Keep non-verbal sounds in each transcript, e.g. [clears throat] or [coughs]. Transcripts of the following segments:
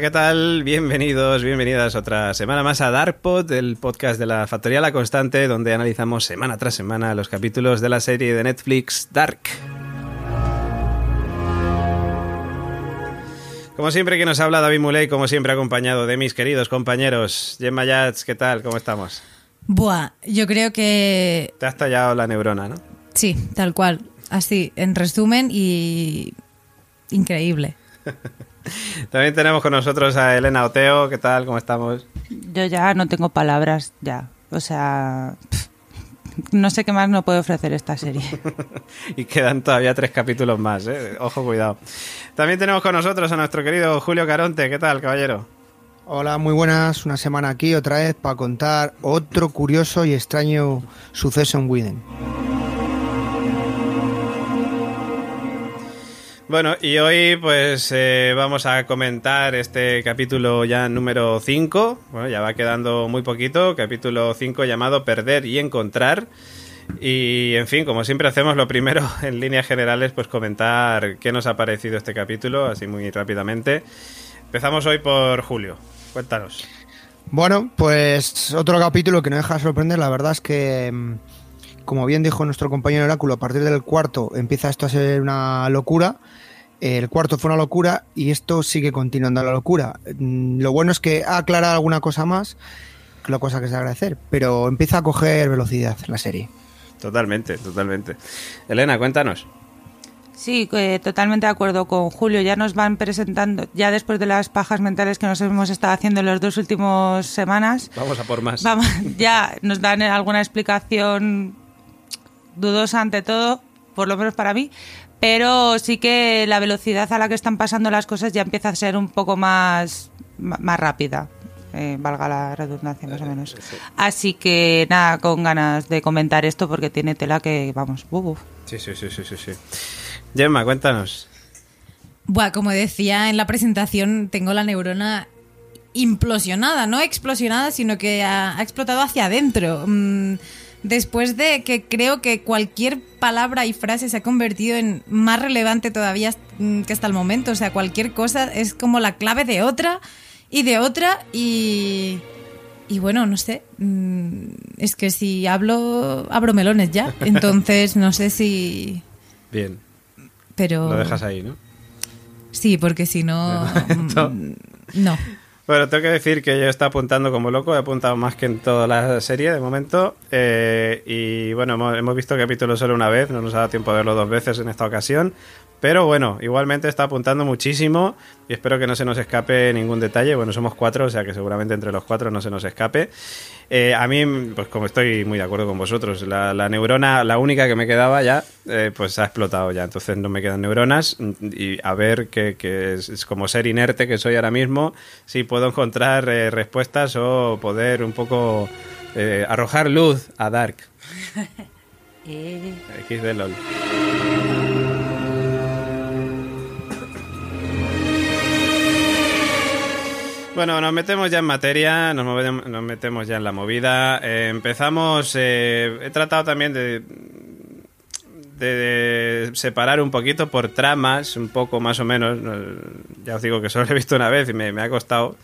Hola, ¿qué tal? Bienvenidos, bienvenidas otra semana más a Darkpod, el podcast de la Factoría La Constante, donde analizamos semana tras semana los capítulos de la serie de Netflix Dark. Como siempre que nos habla David Muley, como siempre acompañado de mis queridos compañeros. Gemma Yats, ¿qué tal? ¿Cómo estamos? Buah, yo creo que... Te has tallado la neurona, ¿no? Sí, tal cual. Así, en resumen y... Increíble. [laughs] También tenemos con nosotros a Elena Oteo. ¿Qué tal? ¿Cómo estamos? Yo ya no tengo palabras, ya. O sea, no sé qué más no puede ofrecer esta serie. [laughs] y quedan todavía tres capítulos más, ¿eh? Ojo, cuidado. También tenemos con nosotros a nuestro querido Julio Caronte. ¿Qué tal, caballero? Hola, muy buenas. Una semana aquí otra vez para contar otro curioso y extraño suceso en Widen. Bueno, y hoy pues eh, vamos a comentar este capítulo ya número 5. Bueno, ya va quedando muy poquito. Capítulo 5 llamado Perder y Encontrar. Y en fin, como siempre hacemos lo primero [laughs] en líneas generales, pues comentar qué nos ha parecido este capítulo, así muy rápidamente. Empezamos hoy por Julio. Cuéntanos. Bueno, pues otro capítulo que no deja de sorprender. La verdad es que, mm, como bien dijo nuestro compañero Oráculo, a partir del cuarto empieza esto a ser una locura. El cuarto fue una locura y esto sigue continuando la locura. Mm, Lo bueno es que ha aclarado alguna cosa más, que la cosa que es de agradecer, pero empieza a coger velocidad la serie. Totalmente, totalmente. Elena, cuéntanos. Sí, eh, totalmente de acuerdo con Julio. Ya nos van presentando, ya después de las pajas mentales que nos hemos estado haciendo en las dos últimas semanas, Vamos a por más. vamos, ya nos dan alguna explicación dudosa ante todo, por lo menos para mí, pero sí que la velocidad a la que están pasando las cosas ya empieza a ser un poco más, más rápida. eh, valga la redundancia más o menos. Así que nada, con ganas de comentar esto porque tiene tela que, vamos, uf, uf. Sí, sí, sí, sí, sí. sí. Gemma, cuéntanos. Buah, como decía en la presentación, tengo la neurona implosionada, no explosionada, sino que ha, ha explotado hacia adentro. Mm, Después de que creo que cualquier palabra y frase se ha convertido en más relevante todavía mm, que hasta el momento. O sea, cualquier cosa es como la clave de otra y de otra y... Y bueno, no sé, mm, es que si hablo, abro melones ya. [laughs] Entonces, no sé si... Bien, Pero... lo dejas ahí, ¿no? Sí, porque si no... [laughs] mm, no. Bueno, tengo que decir que yo estoy apuntando como loco, he apuntado más que en toda la serie de momento. eh, y bueno, hemos, hemos visto el capítulo solo una vez, no nos ha dado tiempo de verlo dos veces en esta ocasión. Pero bueno, igualmente está apuntando muchísimo y espero que no se nos escape ningún detalle. Bueno, somos cuatro, o sea que seguramente entre los cuatro no se nos escape. Eh, a mí, pues como estoy muy de acuerdo con vosotros, la, la neurona, la única que me quedaba ya, eh, pues ha explotado ya. Entonces no me quedan neuronas y a ver que, que es, es como ser inerte que soy ahora mismo, si puedo encontrar eh, respuestas o poder un poco arrojar luz a Dark. [laughs] X de LOL. Bueno, nos metemos ya en materia, nos, movem- nos metemos ya en la movida. Eh, empezamos, eh, he tratado también de, de separar un poquito por tramas, un poco más o menos. no, Ya os digo que solo lo he visto una vez y me, me ha costado.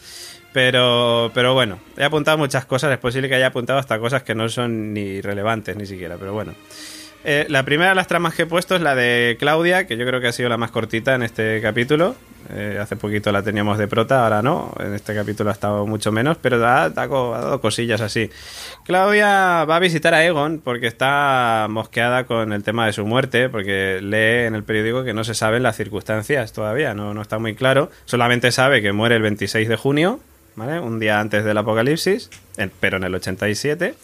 Pero, pero bueno, he apuntado muchas cosas. Es posible que haya apuntado hasta cosas que no son ni relevantes ni siquiera, pero bueno. Eh, la primera de las tramas que he puesto es la de Claudia, que yo creo que ha sido la más cortita en este capítulo. Eh, hace poquito la teníamos de prota, ahora no. En este capítulo ha estado mucho menos, pero ha dado cosillas así. Claudia va a visitar a Egon porque está mosqueada con el tema de su muerte, porque lee en el periódico que no se saben las circunstancias todavía, no, está muy claro. Solamente sabe que muere el 26 de junio, ¿vale? Un día antes del apocalipsis, pero en el 87.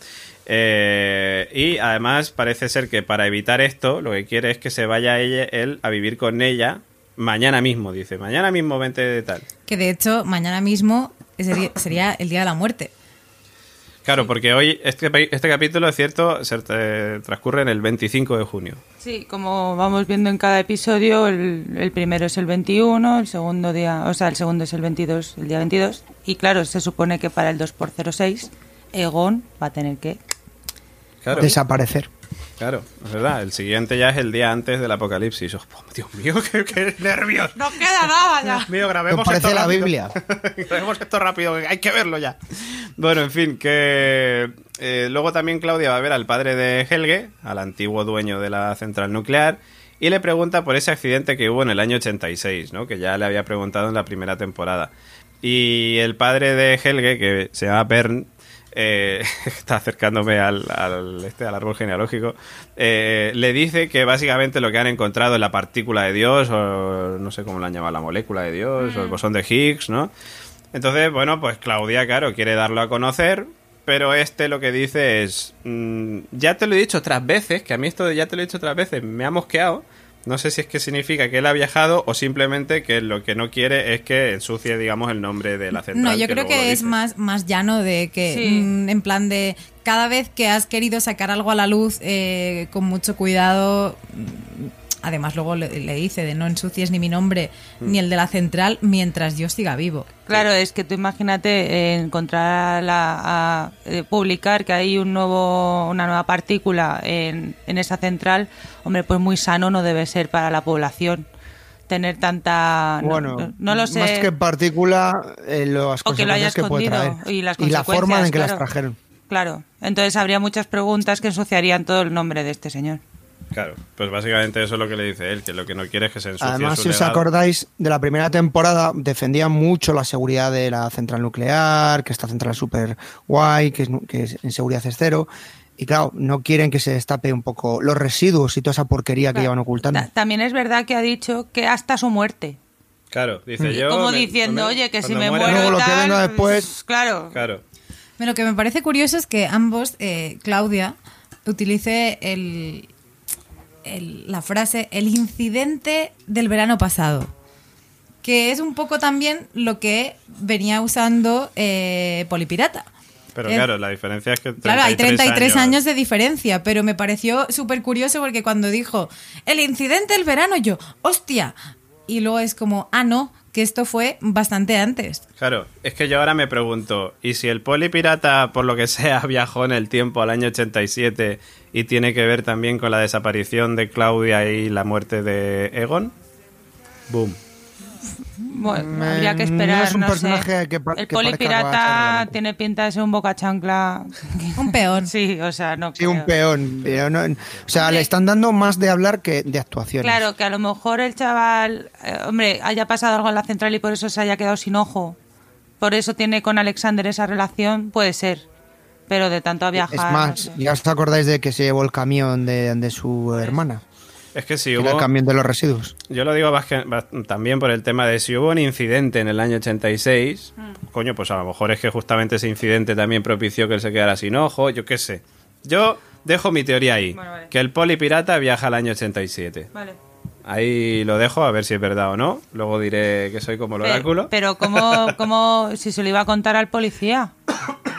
Eh, y además parece ser que para evitar esto, lo que quiere es que se vaya él a vivir con ella mañana mismo, dice. Mañana mismo vente de tal. Que de hecho, mañana mismo sería, sería el día de la muerte. Claro, porque hoy este, este capítulo, es cierto, se eh, transcurre en el 25 de junio. Sí, como vamos viendo en cada episodio, el, el primero es el 21, el segundo día, o sea, el segundo es el 22, el día 22. Y claro, se supone que para el 2x06, Egon va a tener que... Claro. Desaparecer. Claro, es verdad. El siguiente ya es el día antes del apocalipsis. Oh, Dios mío, [laughs] qué, qué nervios. No queda nada ya. Dios mío, grabemos Nos parece esto la rápido. Biblia. [laughs] grabemos esto rápido, que hay que verlo ya. Bueno, en fin, que eh, luego también Claudia va a ver al padre de Helge, al antiguo dueño de la central nuclear, y le pregunta por ese accidente que hubo en el año 86, ¿no? Que ya le había preguntado en la primera temporada. Y el padre de Helge, que se llama Bern, eh, [laughs] está acercándome al, al, este, al árbol genealógico, eh, le dice que básicamente lo que han encontrado es la partícula de Dios, o no sé cómo la han llamado, la molécula de Dios, o el bosón de Higgs, ¿no? Entonces, bueno, pues Claudia, claro, quiere darlo a conocer, pero este lo que dice es, mm, ya te lo he dicho otras veces, que a mí esto de ya te lo he dicho otras veces me ha mosqueado. No sé si es que significa que él ha viajado o simplemente que lo que no quiere es que ensucie, digamos, el nombre de la central. No, yo creo que es más, más llano de que, Sí. mm, en plan de, cada vez que has querido sacar algo a la luz eh, con mucho cuidado, además luego le, le dice de no ensucies ni mi nombre Mm. ni el de la central mientras yo siga vivo. Claro, es que tú imagínate eh, encontrar la, a, eh, publicar que hay un nuevo, una nueva partícula en, en esa central, hombre, pues muy sano no debe ser para la población tener tanta no- Bueno, no, no lo sé más que partícula, eh, las o que lo haya que puede traer. y las la forma en que las trajeron. Claro, entonces habría muchas preguntas que ensuciarían todo el nombre de este señor. Claro, pues básicamente eso es lo que le dice él, que lo que no quiere es que se ensucie Además, su si os acordáis de la primera temporada, defendían mucho la seguridad de la central nuclear, que esta central es súper guay, que, es, nu- que es- en seguridad es cero. Y claro, no quieren que se destape un poco los residuos y toda esa porquería que llevan ocultando. Ta- También es verdad que ha dicho que hasta su muerte. Claro, dice yo... Como me- diciendo, me- oye, que si me muera- muero Luego lo que pues, después- Claro. Claro, Lo que me parece curioso es que ambos, eh, Claudia, utilice el, el- la frase el incidente del verano pasado, que es un poco también lo que venía usando eh, Polipirata. pero claro, la diferencia es que... Claro, hay 33 años. de diferencia, pero me pareció súper curioso porque cuando dijo el incidente del verano, yo, hostia. Y luego es como, ah, no, que esto fue bastante antes. Claro, es que yo ahora me pregunto, ¿y si el polipirata, por lo que sea, [laughs] viajó en el tiempo al año 87 y tiene que ver también con la desaparición de Claudia y la muerte de Egon? Boom. Bueno, Mm, habría que no esperar, es un no personaje sé. que el polipirata tiene pinta de ser un boca chancla. Un peón. [laughs] sí, o sea, no Sí, un peón. pero no- o sea, le están dando más de hablar que de actuaciones. Claro, que a lo mejor el chaval, eh, hombre, haya pasado algo en la central y por eso se haya quedado sin ojo. Por eso tiene con Alexander esa relación, puede ser. Pero de tanto a viajar. Es no más, sé. ya os acordáis de que se llevó el camión de, de su hermana. Es que si hubo... camión de los residuos. Yo lo digo más que- más- también por el tema de si hubo un incidente en el año 86, coño, pues a lo mejor es que justamente ese incidente también propició que él se quedara sin ojo, yo qué sé. Yo dejo mi teoría ahí, Bueno, vale. que el polipirata viaja al año 87. Vale. Ahí lo dejo a ver si es verdad o no. Luego diré que soy como el oráculo. Pero, pero ¿cómo, cómo, si se lo iba a contar al policía?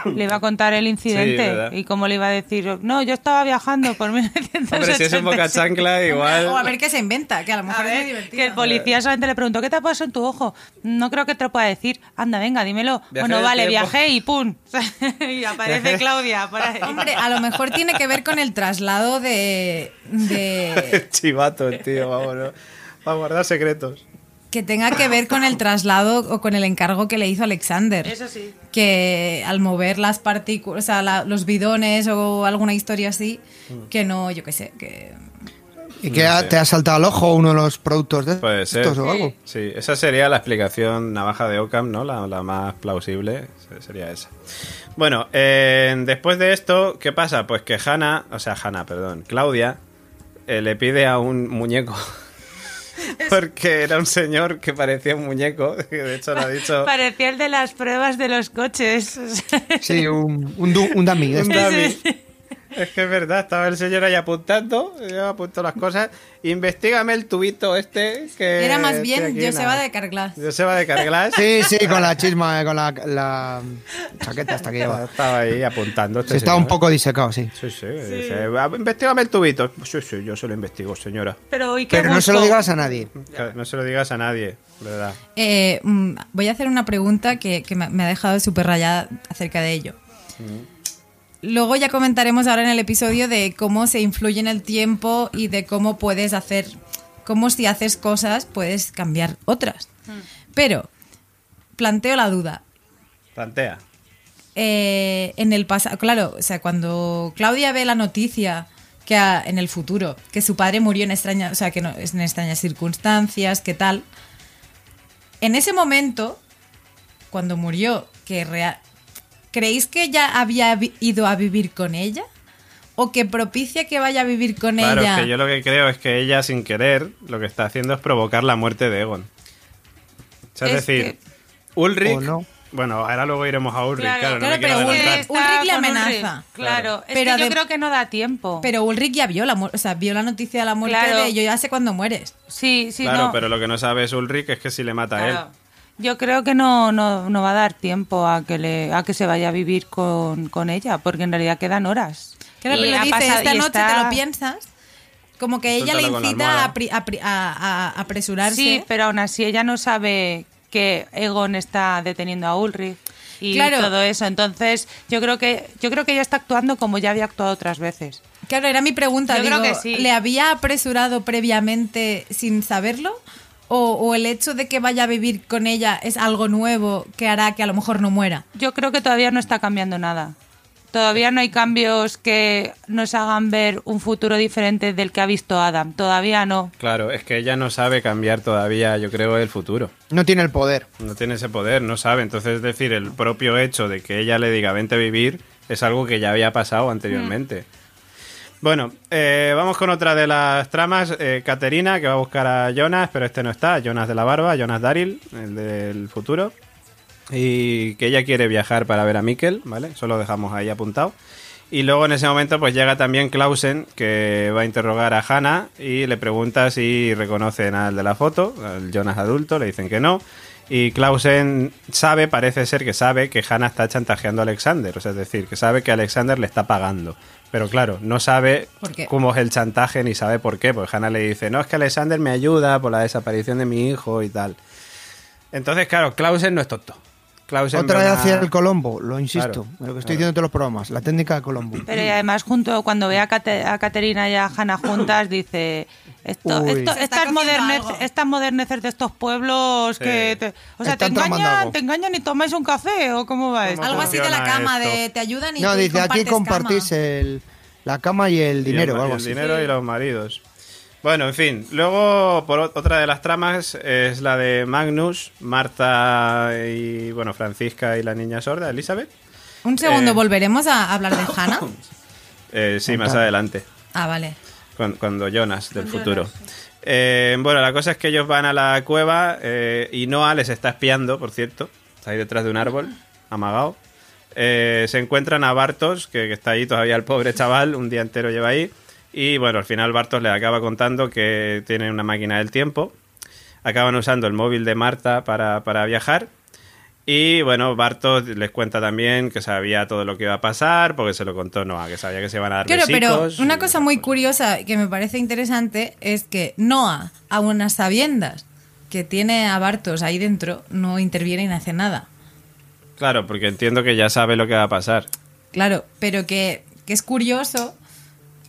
[laughs] Le iba a contar el incidente. ¿Y cómo le iba a decir? No, yo estaba viajando por [laughs] 1986. Hombre, si es un boca chancla, igual. O a ver qué se inventa, que a lo A mejor es muy divertido. que el policía solamente le preguntó, ¿qué te ha pasado en tu ojo? No creo que te lo pueda decir. Anda, venga, dímelo. Viaje bueno, vale, tiempo. viajé y pum. [laughs] y aparece Claudia por ahí. Hombre, a lo mejor tiene que ver con el traslado de, de Chivato, el tío, vámonos. Va a guardar secretos. Que tenga que ver con el traslado o con el encargo que le hizo Alexander. Eso sí. Que al mover las partículas, o sea, la- los bidones o alguna historia así, Mm. que no, yo qué sé, que ¿Y que No ha- sé. te ha saltado al ojo uno de los productos de Puede ser. estos o algo? Sí, esa sería la explicación navaja de Ockham, ¿no? La, la más plausible se- sería esa. Bueno, eh, después de esto, ¿qué pasa? Pues que Hannah, o sea, Hannah, perdón, Claudia, eh, le pide a un muñeco. Porque era un señor que parecía un muñeco, [laughs] que de hecho lo ha dicho. Parecía el de las pruebas de los coches. [laughs] Sí, un, un, un dummy Un estos. dummy. Es que es verdad, estaba el señor ahí apuntando, yo apunto las cosas. Investígame el tubito este que. era más bien Joseba de Carglass. Joseba de Carglass. Sí, sí, con la chisma, eh, con la, la chaqueta hasta que lleva. Estaba ahí apuntando. Este Sí, estaba un poco disecado, sí. Sí, sí. Dice, "Ah, investígame el tubito. Sí, sí, yo se lo investigo, señora. Pero, ¿y qué Pero no se lo digas a nadie. No se lo digas a nadie, ¿verdad? Eh, mm, voy a hacer una pregunta que, que me me ha dejado súper rayada acerca de ello. Luego ya comentaremos ahora en el episodio de cómo se influye en el tiempo y de cómo puedes hacer, cómo si haces cosas puedes cambiar otras. Pero planteo la duda. Plantea. Eh, en el pasado, claro, o sea, cuando Claudia ve la noticia que a- en el futuro, que su padre murió en extrañas, o sea, que no, en extrañas circunstancias, que tal, en ese momento, cuando murió, que rea- ¿creéis que ya había ido a vivir con ella? ¿O que propicia que vaya a vivir con Claro, ella? es que yo lo que creo es que ella, sin querer, lo que está haciendo es provocar la muerte de Egon. O sea, es, Es decir, que- Ulrich. No. Bueno, ahora luego iremos a Ulrich, claro, no claro, me quiero pero. Ulrich- Ulrich le amenaza. Claro, es Pero que yo de- creo que no da tiempo. Pero Ulrich ya vio la, mu- o sea, vio la noticia de la muerte Claro. de yo ya sé cuándo mueres. sí, sí, claro, no. pero lo que no sabe es Ulrich es que si le mata a él. Yo creo que no, no, no va a dar tiempo a que le, a que se vaya a vivir con, con ella, porque en realidad quedan horas. Claro, pero ha dice, pasado- esta noche está- te lo piensas, como que ella le incita a, pri- a pri- a- a- apresurarse. Sí, pero aún así ella no sabe que Egon está deteniendo a Ulrich y Claro. todo eso. Entonces, yo creo que yo creo que ella está actuando como ya había actuado otras veces. Claro, era mi pregunta. Yo creo que sí. ¿Le había apresurado previamente sin saberlo? O, o el hecho de que vaya a vivir con ella es algo nuevo que hará que a lo mejor no muera? Yo creo que todavía no está cambiando nada. Todavía no hay cambios que nos hagan ver un futuro diferente del que ha visto Adam. Todavía no. Claro, es que ella no sabe cambiar todavía, yo creo, el futuro. No tiene el poder. No tiene ese poder, no sabe. Entonces, es decir, el propio hecho de que ella le diga vente a vivir es algo que ya había pasado anteriormente. Bueno, eh, vamos con otra de las tramas. Eh, Caterina, que va a buscar a Jonas, pero este no está. Jonas de la barba, Jonas Daryl, el del futuro. Y que ella quiere viajar para ver a Mikkel, ¿vale? Eso lo dejamos ahí apuntado. Y luego en ese momento pues llega también Clausen, que va a interrogar a Hannah y le pregunta si reconocen al de la foto, al Jonas adulto, le dicen que no. Y Clausen sabe, parece ser que sabe que Hannah está chantajeando a Alexander, o sea, es decir, que sabe que Alexander le está pagando. Pero claro, no sabe cómo es el chantaje ni sabe por qué, porque Hannah le dice, no, es que Alexander me ayuda por la desaparición de mi hijo y tal. Entonces, claro, Clausen no es tonto. Otra ve vez hacia el Colombo, lo insisto, Claro, lo que estoy diciendo en todos los programas, la técnica de Colombo. Pero y además junto cuando ve a, Cate- a Caterina y a Hannah juntas dice esto, esto- estas, algo. estas moderneces de estos pueblos Sí. que te, o sea te Están engañan, te engañan y tomáis un café o cómo va esto. Algo así de la cama, de te ayudan y No, dice aquí compartís cama. el, la cama y el Y dinero el, o algo y el así. dinero y los maridos. Bueno, en fin. Luego, por ot- otra de las tramas es la de Magnus, Marta y, bueno, Francisca y la niña sorda, Elizabeth. Un segundo, Eh. ¿volveremos a hablar de [coughs] Hannah? Eh, sí, más adelante, Ah, vale. cuando, cuando Jonas del futuro. Eh, bueno, la cosa es que ellos van a la cueva eh, y Noah les está espiando, por cierto. Está ahí detrás de un árbol, amagado. Eh, se encuentran a Bartos, que, que está ahí todavía el pobre chaval, un día entero lleva ahí. Y bueno, al final Bartos le acaba contando que tiene una máquina del tiempo. Acaban usando el móvil de Marta para, para viajar. Y bueno, Bartos les cuenta también que sabía todo lo que iba a pasar, porque se lo contó Noah, que sabía que se iban a dar Claro, pero una y cosa muy curiosa que me parece interesante es que Noah, a unas sabiendas que tiene a Bartos ahí dentro, no interviene y no hace nada. Claro, porque entiendo que ya sabe lo que va a pasar. Claro, pero que, que es curioso.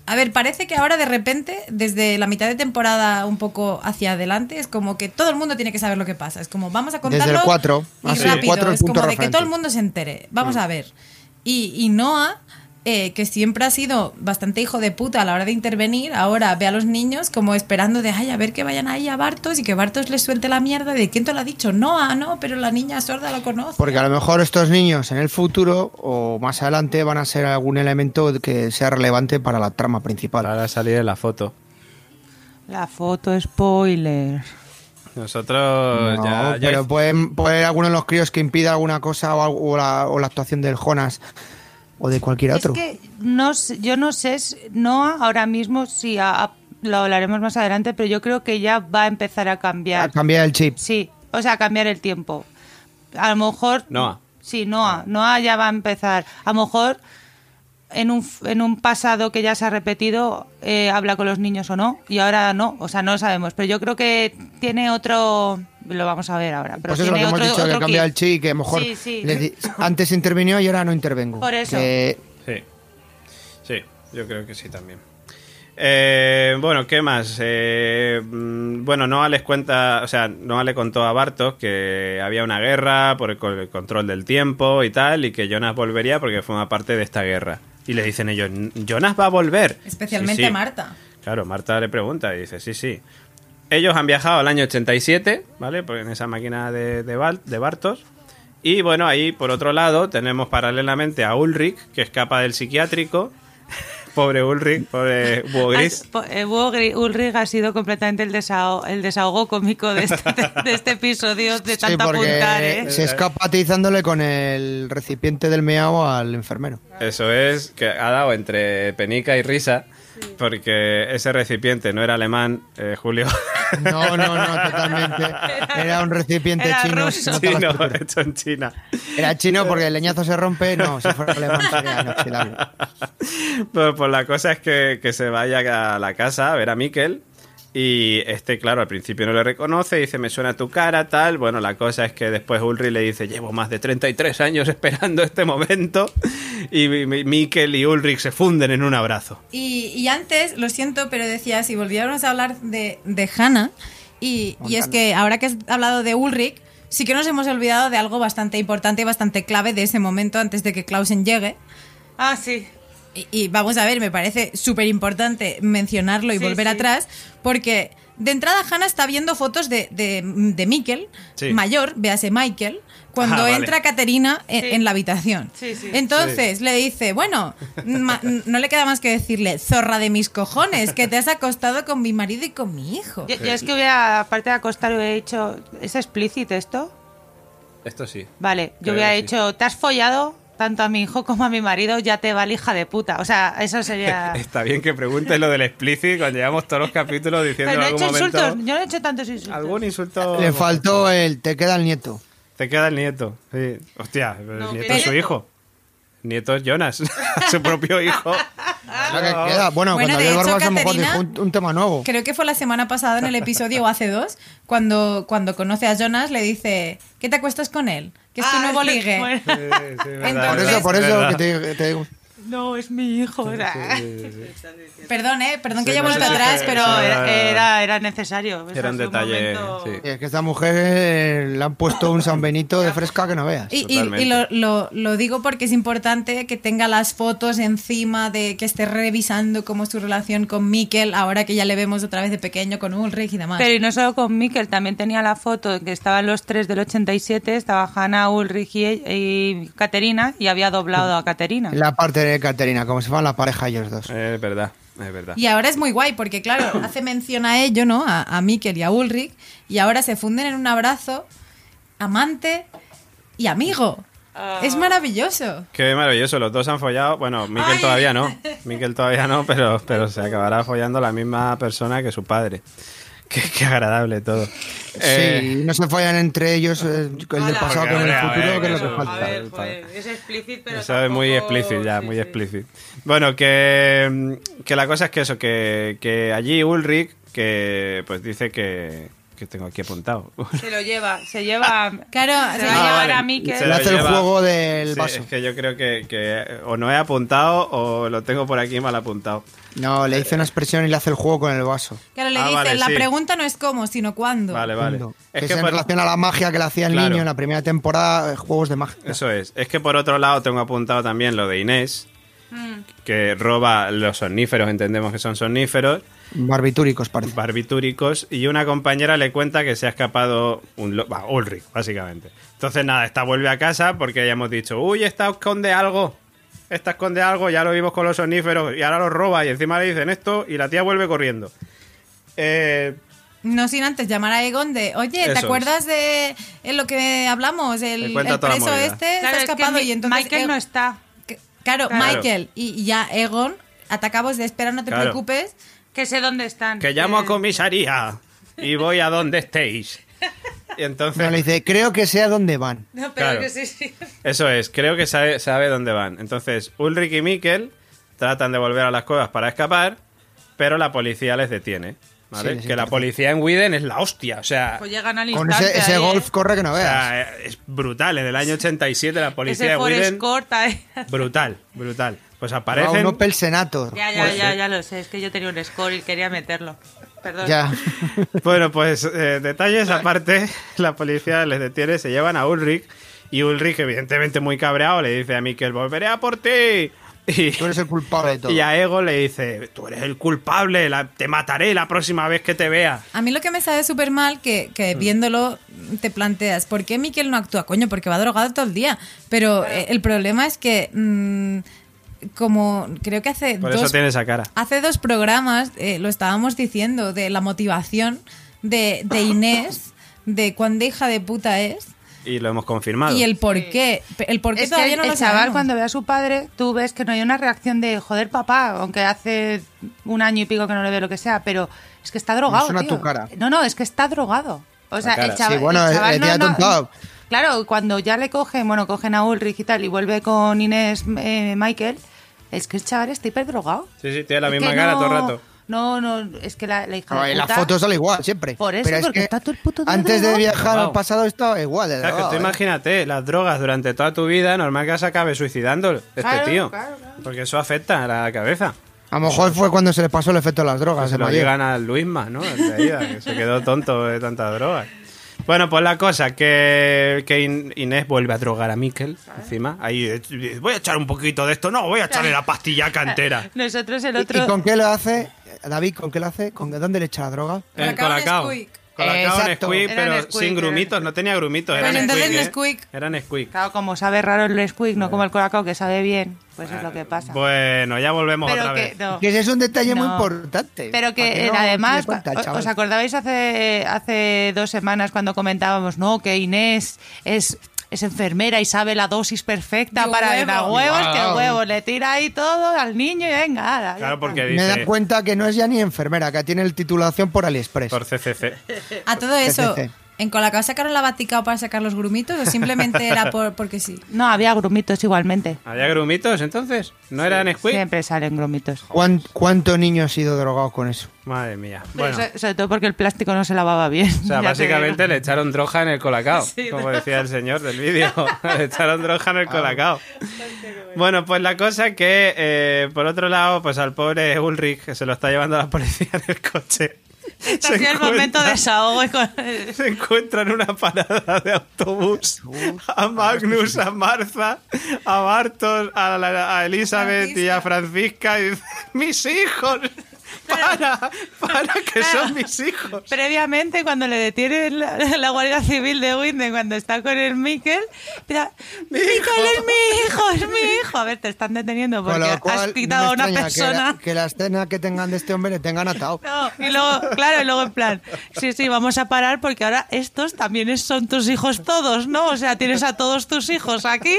A ver, parece que ahora de repente, desde la mitad de temporada un poco hacia adelante, es como que todo el mundo tiene que saber lo que pasa. Es como, vamos a contarlo Desde el cuatro. y Ah, sí, rápido. el cuatro el es como de que todo el mundo se entere. Vamos a ver. Y, y Noah, eh, que siempre ha sido bastante hijo de puta a la hora de intervenir, ahora ve a los niños como esperando de, ay, a ver que vayan ahí a Bartos y que Bartos les suelte la mierda de quién te lo ha dicho. Noah, no, pero la niña sorda lo conoce. Porque a lo mejor estos niños en el futuro o más adelante van a ser algún elemento que sea relevante para la trama principal. Para salir en la foto. La foto spoiler. Nosotros No, ya, ya pero pueden, puede haber alguno de los críos que impida alguna cosa o la, o la actuación del Jonas o de cualquier Es otro. que no sé- yo no sé, si- Noah ahora mismo a- a- lo hablaremos más adelante, pero yo creo que ya va a empezar a A cambiar. cambiar el chip. Sí, o sea, a cambiar el tiempo. A lo mejor... Noah. Sí, Noah. Noah ya va a empezar. A lo mejor en un, en un pasado que ya se ha repetido eh, habla con los niños o no, y ahora no, o sea, no lo sabemos. Pero yo creo que tiene otro... Lo vamos a ver ahora. Pero Pues eso lo que hemos dicho, que cambia kit. el chip, que a lo mejor Sí, sí. antes intervinió y ahora no intervengo. Por eso. Que sí. Yo creo que sí también. Eh, bueno, ¿qué más? Eh, mm, bueno, Noah les cuenta, o sea, Noah le contó a Bartos que había una guerra por el control del tiempo y tal, y que Jonas volvería porque forma parte de esta guerra. Y le dicen ellos, ¿Jonas va a volver? Especialmente Sí, sí. Marta. Claro, Marta le pregunta y dice, sí, sí. Ellos han viajado al año 87, ¿vale? Porque en esa máquina de, de, de Bartos. Y bueno, ahí por otro lado tenemos paralelamente a Ulrich, que escapa del psiquiátrico. [laughs] pobre Ulrich, pobre Búho Gris. Eh, Ulrich ha sido completamente el desahogo, el desahogo cómico de este, de este episodio de Sí, tanto porque apuntar, ¿eh? se escapa atizándole con el recipiente del meao al enfermero. Eso es, que ha dado entre penica y risa, porque ese recipiente no era alemán, eh, Julio. No, no, no, totalmente. Era un recipiente Era chino. Chino, hecho en China. Era chino porque el leñazo se rompe. No, si fuera alemán sería inoxidable. [laughs] Pues, pues la cosa es que, que se vaya a la casa a ver a Mikel. Y este, claro, al principio no le reconoce, dice, me suena tu cara, tal. Bueno, la cosa es que después Ulrich le dice, llevo más de 33 años [laughs] esperando este momento. Y mi- mi- Mikel y Ulrich se funden en un abrazo. Y, y antes, lo siento, pero decía, si volviéramos a hablar de, de Hannah, y, y es que ahora que has hablado de Ulrich, sí que nos hemos olvidado de algo bastante importante y bastante clave de ese momento antes de que Clausen llegue. Ah, sí. Y, y vamos a ver, me parece súper importante mencionarlo y Sí, volver sí. atrás, porque de entrada Hannah está viendo fotos de, de, de Mikkel, Sí. mayor, véase Michael, cuando Ah, vale. entra Caterina en, Sí. en la habitación. Sí, sí. Entonces le dice, bueno, ma- [laughs] no le queda más que decirle, zorra de mis cojones, que te has acostado con mi marido y con mi hijo. Yo, yo es que hubiera, aparte de acostar, hubiera dicho, ¿es explícito esto? Esto sí. Vale, yo hubiera dicho, te has follado tanto a mi hijo como a mi marido, ya te va hija de puta. O sea, eso sería... [laughs] Está bien que preguntes lo del explícito cuando llevamos todos los capítulos diciendo Pero no en he algún hecho momento... insultos, yo no he hecho tantos insultos. Algún insulto... Le faltó el te queda el nieto. Te queda el nieto. Sí. Hostia, el No, nieto ¿qué es su hijo. Nieto es Jonas, [laughs] su propio hijo. [laughs] Que queda. Bueno, Bueno, cuando de Abel hecho, Barbas a lo mejor Caterina- dijo un, un tema nuevo. Creo que fue la semana pasada en el episodio o hace dos, cuando, cuando conoce a Jonas, le dice, ¿qué te acuestas con él? Que es tu Ah, nuevo sí, ligue. bueno. Por Entonces- eso, por eso que te, te digo. No, es mi hijo. Era, Perdón, eh, perdón que Sí, haya no vuelto atrás, pero... era, necesario. Era un detalle, momento- sí. Y es que esta mujer eh, le han puesto un San Benito de fresca que no veas. Y, y- Totalmente. y lo, lo- lo digo porque es importante que tenga las fotos encima de que esté revisando cómo es su relación con Mikkel, ahora que ya le vemos otra vez de pequeño con Ulrich y demás. Pero y no solo con Mikkel, también tenía la foto en que estaban los tres del 87, estaba Hanna, Ulrich y, y Caterina, y había doblado a Caterina. La parte de Caterina, como si fueran la pareja ellos dos. Es verdad, es verdad. Y ahora es muy guay porque, claro, [coughs] hace mención a ello, ¿no? A, a Mikkel y a Ulrich, y ahora se funden en un abrazo, amante y amigo. Ah. Es maravilloso. Qué maravilloso, los dos han follado. Bueno, Miquel Ay. todavía no. [laughs] Miquel todavía no, pero, pero se acabará follando la misma persona que su padre. Qué, qué agradable todo. Eh, Sí, no se follan entre ellos eh, el del Ala. pasado con el a ver, futuro, que es lo que a falta. ver, joder, es explícito, pero Eso es muy explícito ya, sí, muy sí. explícito. Bueno, que, que la cosa es que eso, que, que allí Ulrich, que pues dice que, que tengo aquí apuntado. [laughs] Se lo lleva, se lleva. Claro, se se va a lleva- llevar vale. a Mikkel. Se Le lo hace el juego del Sí, vaso. es que yo creo que, que o no he apuntado o lo tengo por aquí mal apuntado. No, le dice una expresión y le hace el juego con el vaso. Claro, le Ah, dice, vale, la sí. pregunta no es cómo, sino cuándo. Vale, vale. Es Que que es en por- relación a la magia que le hacía el Claro. niño en la primera temporada, eh, juegos de magia. Eso es. Es que por otro lado tengo apuntado también lo de Inés, Mm. que roba los somníferos, entendemos que son somníferos, Barbitúricos, parece. barbitúricos, y una compañera le cuenta que se ha escapado un lo- bah, Ulrich, básicamente. Entonces nada, esta vuelve a casa porque ya hemos dicho, uy, esta esconde algo. Esta esconde algo, ya lo vimos con los somníferos y ahora lo roba y encima le dicen esto y la tía vuelve corriendo. Eh, No sin antes llamar a Egon de, oye, Eso ¿te es. acuerdas de en lo que hablamos? El, el preso este Claro, se ha es que y entonces... Michael Egon- no está. que- Claro, Claro. Michael y, y ya Egon, atacamos de espera, no te Claro. preocupes. Que sé dónde están. que llamo a Eh, comisaría y voy a donde estéis. Y entonces... No, le dice, creo que sé a dónde van. No, pero Claro. que sí, sí. Eso es, creo que sabe, sabe dónde van. Entonces, Ulrich y Mikkel tratan de volver a las cuevas para escapar, pero la policía les detiene. ¿vale? Sí, que la policía en Widen es la hostia. O sea, Pues llegan al Con ese, ese ahí, golf ¿eh? corre que no o veas. sea, eh, es brutal. En el año 87 la policía Ese de Widen... Court ahí. Brutal, brutal. Pues aparecen. un Opel Senator. Ya, ya, Pues ya, sí. ya lo sé. Es que yo tenía un score y quería meterlo. Perdón. Ya. [laughs] Bueno, pues eh, detalles aparte, [laughs] la policía les detiene, se llevan a Ulrich y Ulrich, evidentemente muy cabreado, le dice a Mikkel, volveré a por ti. Y, Tú eres el culpable de todo. y a Ego le dice, tú eres el culpable, la- te mataré la próxima vez que te vea. A mí lo que me sabe súper mal, que, Mm. que viéndolo te planteas, ¿por qué Miquel no actúa? Coño, porque va drogado todo el día. Pero eh, el problema es que, mm, como creo que hace Por dos, eso tiene esa cara. hace dos programas eh, lo estábamos diciendo de la motivación de, de Inés, de cuán de hija de puta es Y lo hemos confirmado. y el por qué. El por qué Es que todavía el, no el lo chaval sabemos. cuando ve a su padre, tú ves que no hay una reacción de joder papá, aunque hace un año y pico que no le ve lo que sea, pero es que está drogado. Me suena tío. tu cara. No, no, es que está drogado. O sea, el chaval, Sí, bueno, el chaval eh, tontado. Claro, cuando ya le cogen, bueno, cogen a Ulrich y tal, y vuelve con Inés eh, Michael, es que el chaval está hiper drogado. Sí, sí, tiene la Es misma cara no- todo el rato. No, no, es que la, la hija No, de en las puta- fotos sale igual, siempre. Por eso, Pero es porque que está todo el puto día Antes de viajar al pasado estaba igual de O sea, que tú ¿eh? imagínate, las drogas durante toda tu vida, normal que se acabe suicidando este Claro, tío. claro, claro. Porque eso afecta a la cabeza. A lo mejor fue cuando se le pasó el efecto de las drogas. Se el lo digan a Luisma, ¿no? En realidad, que se quedó tonto de tantas drogas. Bueno, pues la cosa, que, que In- Inés vuelve a drogar a Miquel encima. Ahí, eh, voy a echar un poquito de esto. No, voy a echarle la pastillaca entera. [laughs] Nosotros el ¿Y- otro... ¿Y con qué lo hace? David, ¿con qué lo hace? ¿Con dónde le echa la droga? El Colacao colacao. Nesquik. Era pero Nesquik, sin era grumitos. No tenía grumitos, era Pues entonces Nesquik. ¿eh? Nesquik. Era Nesquik. Claro, como sabe raro el Nesquik, no como el Colacao, que sabe bien, pues es lo que pasa. Bueno, ya volvemos Pero otra que, vez. no. Que ese es un detalle muy importante. Pero ¿Para que no además, cuenta? ¿os acordáis hace, hace dos semanas cuando comentábamos, no, que Inés es, es enfermera y sabe la dosis perfecta ¡Qué para huevo! dar huevos, que Guau. huevo, le tira ahí todo al niño y venga, ala, Claro, porque Me dice cuenta que no es ya ni enfermera, que tiene el titulación por AliExpress. por CCC. A todo eso, CCC. ¿En Colacao sacaron la Vaticao para sacar los grumitos o simplemente era [laughs] por, porque sí? No, había grumitos igualmente. ¿Había grumitos entonces? ¿No era Nesquik? Siempre salen grumitos. ¿Cuán- ¿Cuánto niño ha sido drogado con eso? Madre mía. Bueno, so- sobre todo porque el plástico no se lavaba bien. o sea, [laughs] básicamente le echaron droga en el colacao, [laughs] Sí, como de- decía el señor del vídeo. le echaron droga en el colacao. Bueno, pues la cosa que, eh, por otro lado, pues al pobre Ulrich, que se lo está llevando la policía en el coche. Se ha sido el momento de encuentra- desahogo. y con- [laughs] Se encuentra en una parada de autobús. A Magnus, a Marza, a Bartos, a, la- a Elizabeth y a Francisca y dice, mis hijos, para, para que son mis hijos. Previamente, cuando le detienen la, la Guardia Civil de Winden, cuando está con el Miquel, empieza, Mi Miquel hijo". es mi hijo, es mi hijo. A ver, te están deteniendo Con porque has quitado a una persona. Que la, que la escena que tengan de este hombre le tengan atado. No, y luego, claro, y luego en plan, sí, sí, vamos a parar porque ahora estos también son tus hijos todos, ¿no? O sea, tienes a todos tus hijos aquí.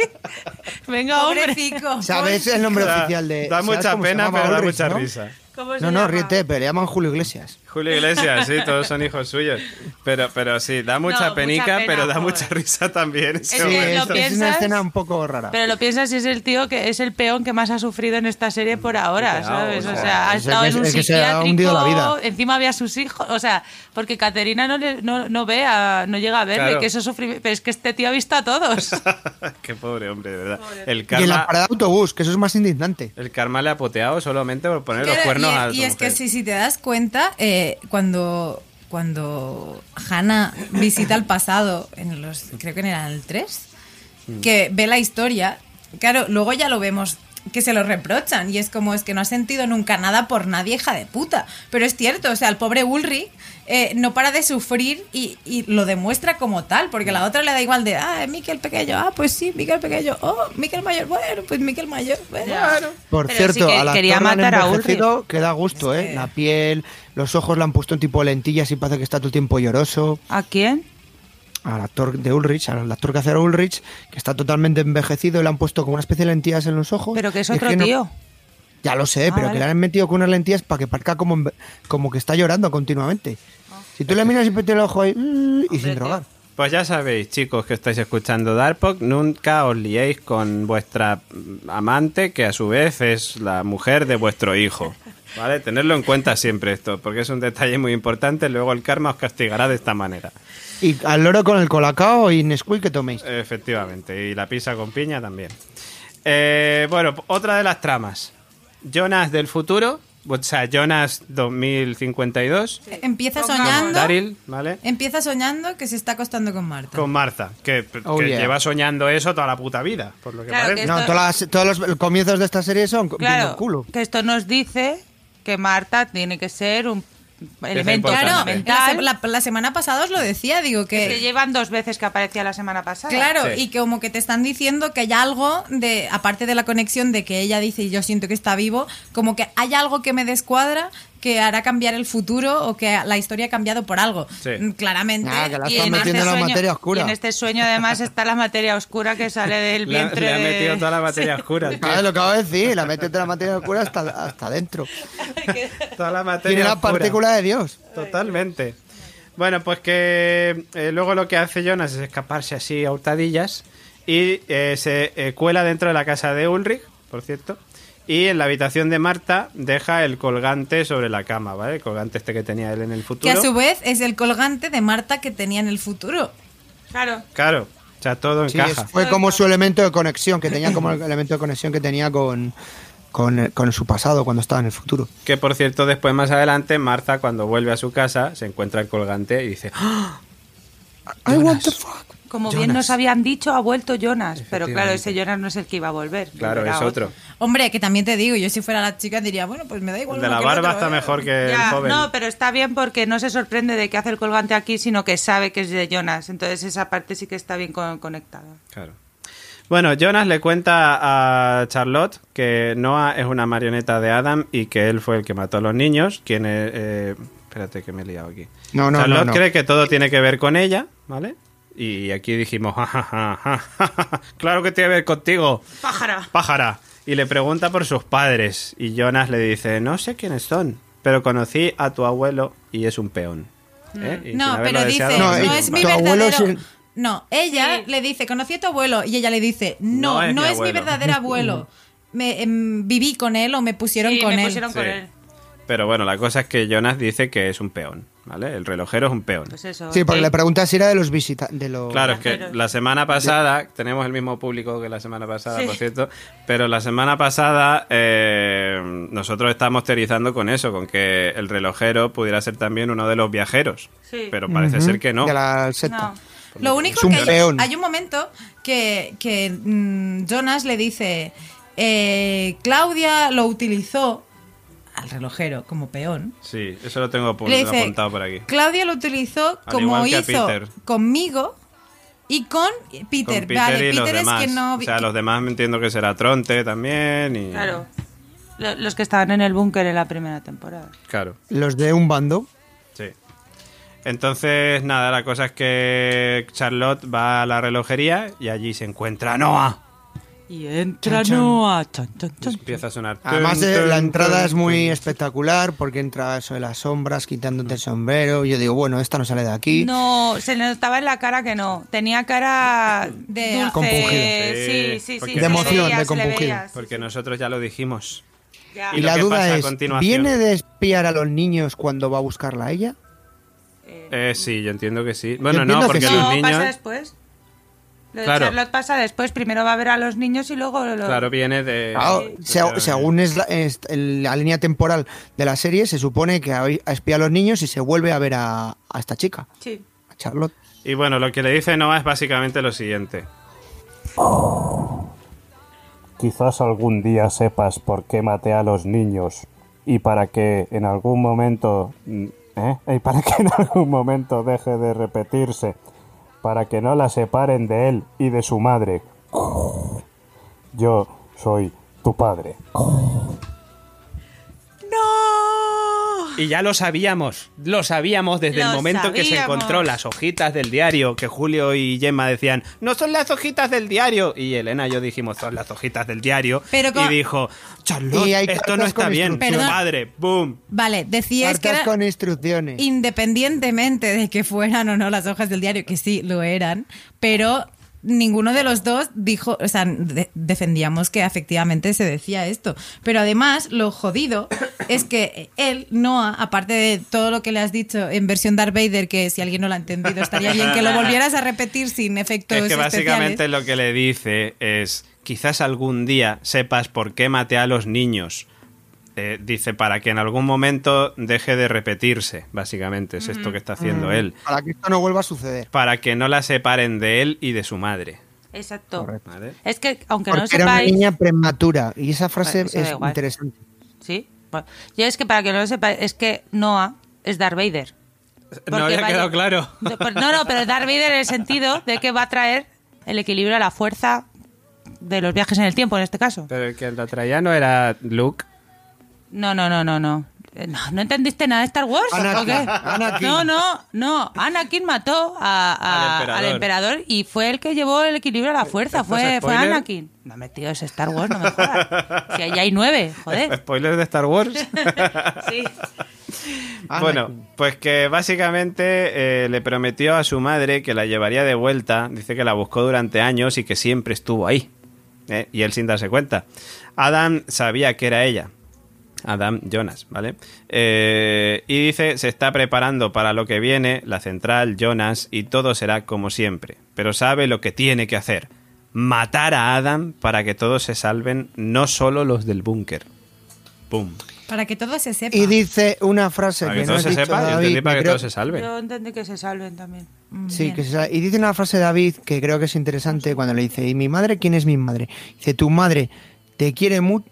Venga, hombre. Pobrecico. ¿Sabes el nombre Da, oficial de.? da ¿sabes mucha pena, pero da Ulrich, mucha no? risa. ¿Cómo se No, no, llama? ríete, pero le llaman Julio Iglesias. Julio Iglesias, sí, todos son hijos suyos. Pero, pero sí, da mucha mucha penica, pena, pero da mucha risa también. Es que lo es, es piensas, una escena un poco rara. Pero lo piensas y es el tío que es el peón que más ha sufrido en esta serie por ahora, Claro, ¿sabes? o O sea, sea, ha estado que- en un el que se ha psiquiátrico, hundido la vida. encima había sus hijos, o sea, porque Caterina no, le- no, no ve, a- no llega a verle, Claro. que eso sufrimiento, pero es que este tío ha visto a todos. [laughs] Qué pobre hombre, de verdad. El Y en karma, la parada de autobús, que eso es más indignante. el karma le ha poteado solamente por poner los cuernos y, a y es que mujer. si, si te das cuenta, eh, cuando, cuando Hannah visita el pasado, en los creo que era el 3, Mm. que ve la historia, claro, luego ya lo vemos que se lo reprochan y es como es que no ha sentido nunca nada por nadie hija de puta pero es cierto o sea el pobre Ulrich eh, no para de sufrir y, y lo demuestra como tal porque la otra le da igual de ah Miquel pequeño ah pues sí Miquel pequeño oh Miquel mayor bueno pues Miquel mayor bueno Por Pero sí cierto, que quería actor le han matar a envejecido, que da gusto, Es ¿eh? que- La piel, los ojos le han puesto un tipo de lentillas y parece que está todo el tiempo lloroso. ¿A quién? Al actor de Ulrich, al actor que hace a Ulrich, que está totalmente envejecido y le han puesto como una especie de lentillas en los ojos. Pero que es Y otro que no- tío. Ya lo sé, Ah, pero vale. que le han metido con unas lentillas para que parezca como, como que está llorando continuamente. Si tú le miras siempre tiene el ojo ahí y sin drogar. Pues ya sabéis, chicos, que estáis escuchando Darpok, nunca os liéis con vuestra amante, que a su vez es la mujer de vuestro hijo. ¿Vale? Tenerlo en cuenta siempre esto, porque es un detalle muy importante. Luego el karma os castigará de esta manera. Y al loro con el colacao y Nesquik que toméis. Efectivamente, y la pizza con piña también. Eh, bueno, otra de las tramas. Jonas del futuro, sea, Jonas 2052. Empieza Pongamos. soñando. Daryl, ¿vale? Empieza soñando que se está acostando con Marta. Con Martha, que, Oh, que yeah. lleva soñando eso toda la puta vida, por lo que Claro, parece. que No, Esto- todas las- todos los comienzos de esta serie son viendo el Claro, culo. que esto nos dice que Marta tiene que ser un elemento. Claro, la, la- la semana pasada os lo decía, digo que que... llevan dos veces que aparecía la semana pasada. Claro, Sí. y que como que te están diciendo que hay algo de, aparte de la conexión de que ella dice yo siento que está vivo, como que hay algo que me descuadra que hará cambiar el futuro o que la historia ha cambiado por algo. Sí. Mm, Claramente. Ah, que la Y en, metiendo este la sueño, materia oscura. y en este sueño además está la materia oscura que sale del Le, ha- vientre le ha metido toda la materia oscura. tío. Ah, lo acabo de decir, la mete de la materia oscura hasta, hasta adentro. [laughs] Toda la Tiene materia la oscura. partícula de Dios. Totalmente. Bueno, pues que eh, luego lo que hace Jonas es escaparse así a hurtadillas y eh, se eh, cuela dentro de la casa de Ulrich, por cierto, y en la habitación de Marta deja el colgante sobre la cama, ¿vale? El colgante este que tenía él en el Que futuro. a su vez es el colgante de Marta que tenía en el futuro. Claro. Claro, o sea, todo Sí, encaja. fue como su elemento de conexión, que tenía como el [laughs] elemento de conexión que tenía con, con, con su pasado cuando estaba en el futuro. Que por cierto, después más adelante, Marta cuando vuelve a su casa se encuentra el colgante y dice, ¡Ah! I want the fuck. Como Jonas. bien nos habían dicho, ha vuelto Jonas. Pero claro, ese Jonas no es el que iba a volver. claro, es otro. Hombre, que también te digo, yo si fuera la chica diría, bueno, pues me da igual. El de la barba otro, está ¿eh? mejor que Ya, el joven. no, pero está bien porque no se sorprende de que hace el colgante aquí, sino que sabe que es de Jonas. Entonces esa parte sí que está bien con- conectada. Claro. Bueno, Jonas le cuenta a Charlotte que Noah es una marioneta de Adam y que él fue el que mató a los niños. Quien es, eh, espérate que me he liado aquí. No, no, Charlotte no, no. cree que todo tiene que ver con ella, ¿vale? Y aquí dijimos, "Ja, ja, ja, ja, ja, ja, claro que tiene que ver contigo, ¡Pájara! pájara. Y le pregunta por sus padres. Y Jonas le dice, no sé quiénes son, pero conocí a tu abuelo y es un peón. ¿Eh? Y sin No, pero dice, no, es mi verdadero... es el- No, ella Sí. le dice, conocí a tu abuelo, y ella le dice, no, No no es es, mi verdadero abuelo. [laughs] Me, em, viví con él o me pusieron Sí, con me él. pusieron con Sí. él. Pero bueno, la cosa es que Jonas dice que es un peón, ¿vale? El relojero es un peón. Pues eso. Sí, porque sí. le pregunta si era de los visitantes. De los... Claro, es que la semana pasada, tenemos el mismo público que la semana pasada, Sí. por cierto, pero la semana pasada eh, nosotros estábamos teorizando con eso, con que el relojero pudiera ser también uno de los viajeros. Sí. Pero parece ser que no. De la secta. No. Lo único Es un que hay, peón. hay un momento que, que, mm, Jonas le dice, eh, Claudia lo utilizó al relojero como peón. Sí, eso lo tengo Le dice, apuntado por aquí. Claudia lo utilizó Al como hizo Peter. conmigo y con Peter. Con Peter vale, y los demás. es que no... O sea, los demás me entiendo que será Tronte también y... Claro. Lo- Los que estaban en el búnker en la primera temporada. Claro. Los de un bando. Sí. Entonces, nada, la cosa es que Charlotte va a la relojería y allí se encuentra a Noah. Y entra Chan, chan. Noah. Chan, Y empieza a sonar. Además, tun, eh, tun, la entrada tun, es muy tun. espectacular porque entra eso de las sombras, quitándote el sombrero. Yo digo, bueno, esta no sale de aquí. No, se le notaba en la cara que no. Tenía cara De- dulce. Compungido. Sí, sí, sí. Porque- se De emoción, de sí, Porque nosotros ya lo dijimos. Ya. Y Y lo la duda es, continuación. ¿viene de espiar a los niños cuando va a buscarla a ella? Eh, sí, yo entiendo que sí. Bueno, no, que porque sí. los niños. pasa después. Lo de Claro. Charlotte pasa después. Primero va a ver a los niños y luego lo... Claro, viene de. Claro, según es la, es el- la línea temporal de la serie, se supone que espiado a los niños y se vuelve a ver a, a esta chica, Sí. a Charlotte. Y bueno, lo que le dice Noah es básicamente lo siguiente. Quizás algún día sepas por qué maté a los niños y para que en algún momento, ¿eh? Y para que en algún momento deje de repetirse, para que no la separen de él y de su madre. Yo soy tu padre. Y ya lo sabíamos, lo sabíamos desde el momento que se encontró las hojitas del diario, que Julio y Gemma decían, no son las hojitas del diario. Y Elena y yo dijimos, son las hojitas del diario. Pero con- Y dijo, Charlotte, Y esto no está bien. Tu padre, boom. Vale, decíais que Cartas era con instrucciones. independientemente de que fueran o no las hojas del diario, que sí lo eran, pero ninguno de los dos dijo, o sea, de- defendíamos que efectivamente se decía esto. Pero además, lo jodido [coughs] es que él, Noah, aparte de todo lo que le has dicho en versión Darth Vader, que si alguien no lo ha entendido, estaría bien que lo [laughs] volvieras a repetir sin efectos Es que básicamente especiales. lo que le dice es, quizás algún día sepas por qué maté a los niños. Eh, dice, para que en algún momento deje de repetirse, básicamente, es esto que está haciendo él. Para que esto no vuelva a suceder. Para que no la separen de él y de su madre. Exacto. Es que, aunque no Porque era una sepáis... niña prematura. Y esa frase es interesante. Sí. Bueno, yo es que para que no lo sepáis, es que Noah es Darth Vader. No había vaya- quedado claro. No, pues no, no, pero Darth Vader en el sentido de que va a traer el equilibrio a la fuerza de los viajes en el tiempo, en este caso. Pero el que lo traía no era Luke. No, no, no, no, no. Eh, No, ¿no entendiste nada de Star Wars? Anakin, ¿o qué? Anakin. No, no, no. Anakin mató a- a- Al emperador. al emperador y fue el que llevó el equilibrio a la fuerza. ¿Esto es Fue, fue? Anakin. No, metido es Star Wars, no me jodas. Si allá hay nueve, joder. [laughs] Spoilers de Star Wars. [laughs] Sí. Anakin. Bueno, pues que básicamente eh, le prometió a su madre que la llevaría de vuelta. Dice que la buscó durante años y que siempre estuvo ahí. ¿eh? Y él sin darse cuenta. Adam sabía que era ella. Adam Jonas, ¿vale? Eh, y dice, se está preparando para lo que viene, la central, Jonas, y todo será como siempre. Pero sabe lo que tiene que hacer. Matar a Adam para que todos se salven, no solo los del búnker. ¡Pum! Para que todo se sepa. Y dice una frase Para que, que no se dicho, sepa, yo David, entendí para que creo- todos se salven. Yo entendí que se salven también. Mm, Sí, bien. que se y dice una frase David que creo que es interesante cuando le dice, ¿y mi madre quién es mi madre? Dice, tu madre te quiere mucho,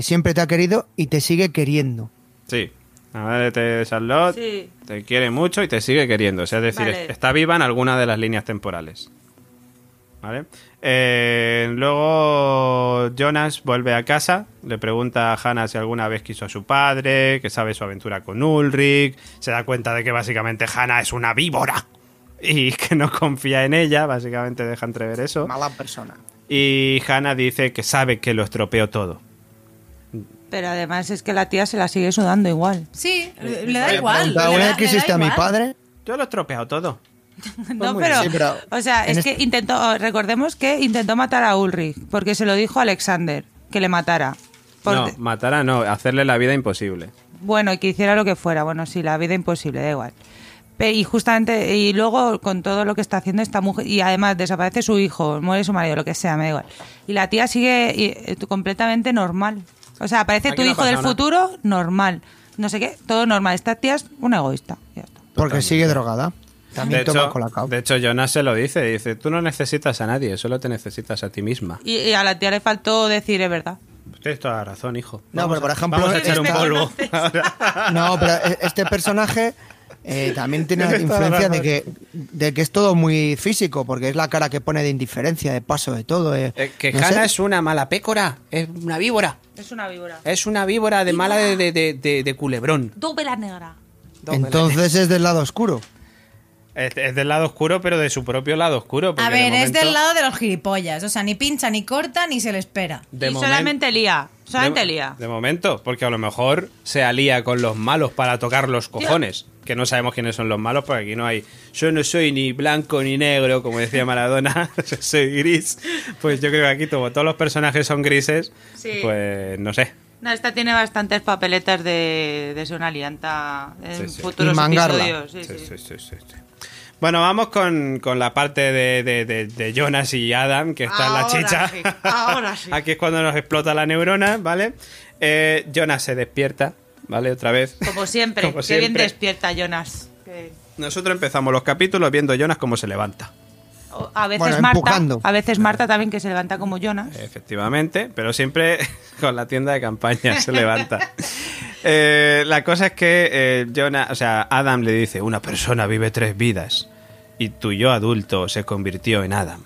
siempre te ha querido y te sigue queriendo. Sí. La madre de Charlotte Sí. te quiere mucho y te sigue queriendo. O sea, es decir, Vale. está viva en alguna de las líneas temporales. ¿Vale? Eh, luego Jonas vuelve a casa, le pregunta a Hannah si alguna vez quiso a su padre, que sabe su aventura con Ulrich, se da cuenta de que básicamente Hannah es una víbora y [laughs] que no confía en ella, básicamente deja entrever eso. Mala persona. Y Hannah dice que sabe que lo estropeó todo. Pero además es que la tía se la sigue sudando igual. Sí, le da Le igual. pregunta, le ¿Alguna da- vez le da quisiste a mi padre? Yo lo he estropeado todo. [laughs] No, muy pero, bien. Sí, pero o sea, es este- que intentó, recordemos que intentó matar a Ulrich, porque se lo dijo a Alexander, que le matara. Por- No, matará no, hacerle la vida imposible. Bueno, y que hiciera lo que fuera, bueno, sí, la vida imposible, da igual. Y justamente, y luego con todo lo que está haciendo esta mujer, y además desaparece su hijo, muere su marido, lo que sea, me da igual. Y la tía sigue y, eh, completamente normal. O sea, aparece Aquí tu no hijo del nada. futuro, normal. No sé qué, todo normal. Esta tía es una egoísta. ya está. Porque sigue drogada. También de, toma hecho, colacao. de hecho, Jonas se lo dice. Dice, tú no necesitas a nadie, solo te necesitas a ti misma. Y, y a la tía le faltó decir, es verdad. Tienes toda la razón, hijo. No, Vamos pero por a- ejemplo, Vamos a echar un esta- polvo. [laughs] [laughs] No, pero e- este personaje eh, también [laughs] tiene la influencia de que, de que es todo muy físico, porque es la cara que pone de indiferencia, de paso, de todo. eh. Eh, que No sé. Hannah es una mala pécora, es una víbora. Es una víbora. Es una víbora de mala de, de, de- de- de culebrón. Doble negra. Entonces es del lado oscuro. Es, es del lado oscuro, pero de su propio lado oscuro. A ver, de es del lado de los gilipollas. O sea, ni pincha, ni corta, ni se le espera. de y momen- solamente lía. Solamente de, lía. De momento, porque a lo mejor se alía con los malos para tocar los cojones. Que no sabemos quiénes son los malos, porque aquí no hay. Yo no soy ni blanco ni negro, como decía Maradona, [laughs] yo soy gris. Pues yo creo que aquí, como todos los personajes son grises, Sí. pues no sé. No, esta tiene bastantes papeletas de, de ser una alianta en Sí, sí. futuros Y mangarla. episodios. Sí, Sí, sí. sí, sí, sí, sí. Bueno, vamos con, con la parte de, de- de- de Jonas y Adam, que está en la Ahora chicha. sí, ahora sí. [laughs] Aquí es cuando nos explota la neurona, ¿vale? Eh, Jonas se despierta, ¿vale? Otra vez. Como siempre. Como Qué bien despierta Jonas. Que- Nosotros empezamos los capítulos viendo a Jonas cómo se levanta. o- A veces Bueno, Marta, empujando. a veces Marta también que se levanta como Jonas. Efectivamente, pero siempre [laughs] con la tienda de campaña se levanta. [laughs] Eh, la cosa es que eh, Jonas, o sea, Adam le dice, una persona vive tres vidas y tu yo adulto se convirtió en Adam.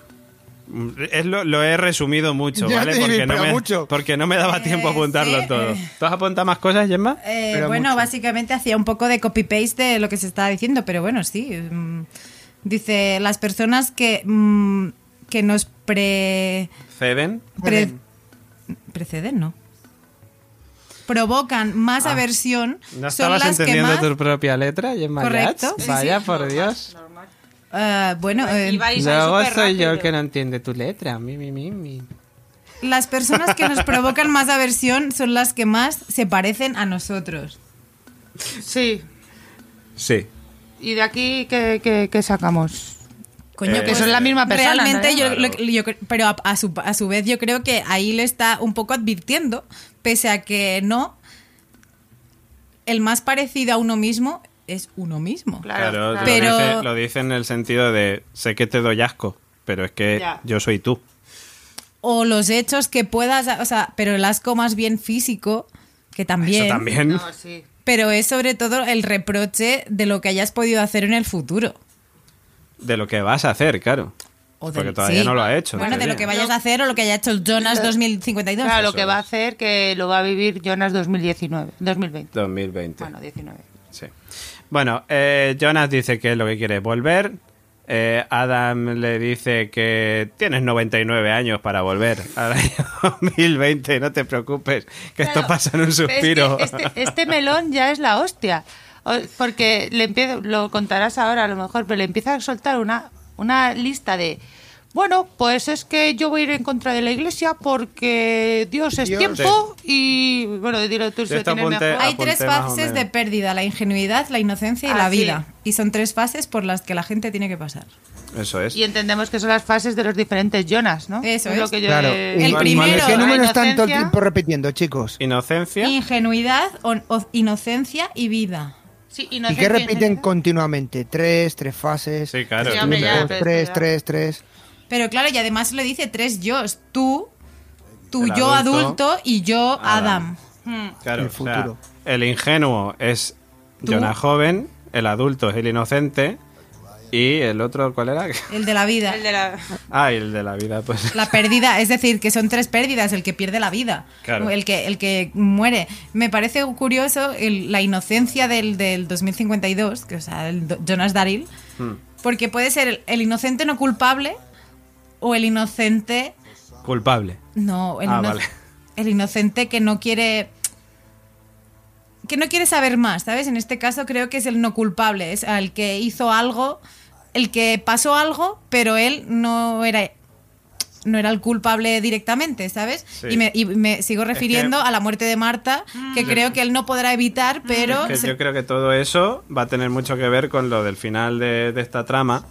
Es lo, lo he resumido mucho, Ya ¿vale? te Porque no, me, mucho. porque no me daba tiempo a Eh, apuntarlo sí, todo. eh. ¿Tú has apuntado más cosas, Gemma? Eh, bueno, mucho. básicamente hacía un poco de copy-paste de lo que se estaba diciendo, pero bueno, sí. mm, Dice, las personas que, mm, que nos pre, Ceden. pre- preceden, ¿no? Provocan más aversión Ah. ¿No son estabas las que entendiendo más... tu propia letra, Gemma Correcto, sí, Vaya, sí. por Dios. Eh, bueno, eh, Luego súper soy yo el que no entiende tu letra. Mi, mi, mi, mi. las personas que nos [laughs] provocan más aversión son las que más se parecen a nosotros. Sí. Sí. ¿Y de aquí qué, qué- qué sacamos? Coño, Eh, que son la misma persona. Realmente, ¿no? yo, Claro. lo- yo cre- pero a, a su, a su vez yo creo que ahí le está un poco advirtiendo, pese a que no, el más parecido a uno mismo es uno mismo. Claro, Claro. Pero- Lo, dice, lo dice en el sentido de sé que te doy asco, pero es que Ya. yo soy tú. O los hechos que puedas, o sea, pero el asco más bien físico, que también, Eso también. No, sí. pero es sobre todo el reproche de lo que hayas podido hacer en el futuro. De lo que vas a hacer, claro. O del- Porque todavía sí. no lo ha hecho. Bueno, en de lo que vayas a hacer o lo que haya hecho el Jonas 2052. Claro, lo que va a hacer que lo va a vivir Jonas 2019, 2020. 2020. Bueno, 19. Sí. Bueno, eh, Jonas dice que lo que quiere es volver. Eh, Adam le dice que tienes 99 años para volver al año [laughs] 2020. No te preocupes, que esto pasa en un es que suspiro. este, este melón ya es la hostia. Porque le empiezo, lo contarás ahora a lo mejor, pero le empieza a soltar una, una lista de. Bueno, pues es que yo voy a ir en contra de la iglesia porque Dios es Dios. tiempo y. Bueno, dilo tú si lo mejor. Hay tres fases de pérdida, la ingenuidad, la inocencia y Ah, la sí. vida. Y son tres fases por las que la gente tiene que pasar. Eso es. Y entendemos que son las fases de los diferentes Jonas, ¿no? Eso lo es. que yo Claro. he- El ¿Y- primero- ¿Qué número están todo el inocencia. tiempo repitiendo, chicos? Inocencia. Ingenuidad, o- o- inocencia y vida. Sí, ¿Y inocencia, qué repiten continuamente? Tres, tres fases. Sí, claro. Sí, hombre, ya, dos, pero tres, tres, tres. Pero claro, y además le dice tres yos. Tú, tu El yo adulto, adulto, y yo Adam. Adam. Claro, El o sea, futuro. el ingenuo es Tú. Jonas joven, el adulto es el inocente y el otro, ¿cuál era? [laughs] El de la vida. El de la... Ah, y el de la vida, pues. La pérdida, es decir, que son tres pérdidas, el que pierde la vida, Claro. el, que, el que muere. Me parece curioso el- la inocencia del, del 2052, que, o sea, el Jonas Daryl, Hmm. porque puede ser el, el inocente no culpable o el inocente... Culpable. No, el, Ah, ino- vale. el inocente que no quiere... Que no quiere saber más, ¿sabes? En este caso creo que es el no culpable, es el que hizo algo, el que pasó algo, pero él no era no era el culpable directamente, ¿sabes? Sí. Y, me, y me sigo refiriendo a la muerte de Marta, que creo que él no podrá evitar, pero... Que se- yo creo que todo eso va a tener mucho que ver con lo del final de, de esta trama,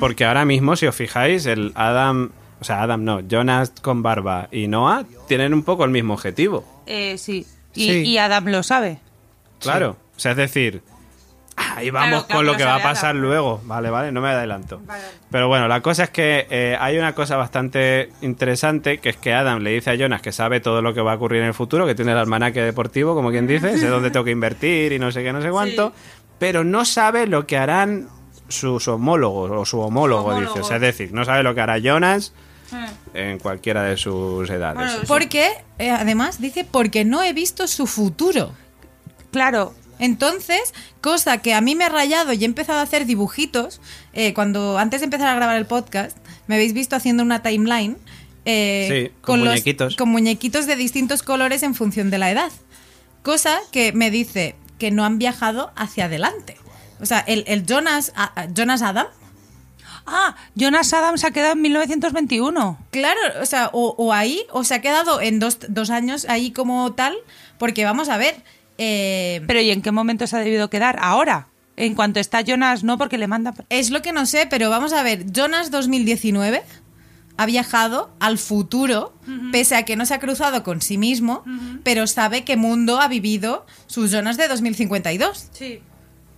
porque ahora mismo, si os fijáis, el Adam, o sea, Adam no, Jonas con barba y Noah tienen un poco el mismo objetivo. Eh, sí. Y, Sí. y Adam lo sabe. Claro, o sea, es decir, ahí vamos Claro, con lo que va a pasar luego. Vale, vale, no me adelanto. Pero bueno, la cosa es que eh, hay una cosa bastante interesante, que es que Adam le dice a Jonas que sabe todo lo que va a ocurrir en el futuro, que tiene el almanaque deportivo, como quien dice, sé dónde tengo que invertir y no sé qué, no sé cuánto, pero no sabe lo que harán sus homólogos o su homólogo, Homólogos. dice. O sea, es decir, no sabe lo que hará Jonas en cualquiera de sus edades. Bueno, Porque, eh, además, dice, porque no he visto su futuro. Claro. Entonces, cosa que a mí me ha rayado y he empezado a hacer dibujitos, eh, cuando antes de empezar a grabar el podcast, me habéis visto haciendo una timeline. eh, Sí, con muñequitos. con muñequitos de distintos colores en función de la edad. Cosa que me dice que no han viajado hacia adelante. O sea, el, el Jonas, Jonas Adam, Ah, Jonas Adam se ha quedado en 1921. Claro, o sea, o, o ahí, o se ha quedado en dos, dos años ahí como tal, porque vamos a ver. Eh, Pero ¿y en qué momento se ha debido quedar? Ahora. En cuanto está Jonas, no, porque le manda... es lo que no sé, pero vamos a ver. Jonas 2019 ha viajado al futuro, pese a que no se ha cruzado con sí mismo, pero sabe qué mundo ha vivido sus Jonas de 2052. Sí.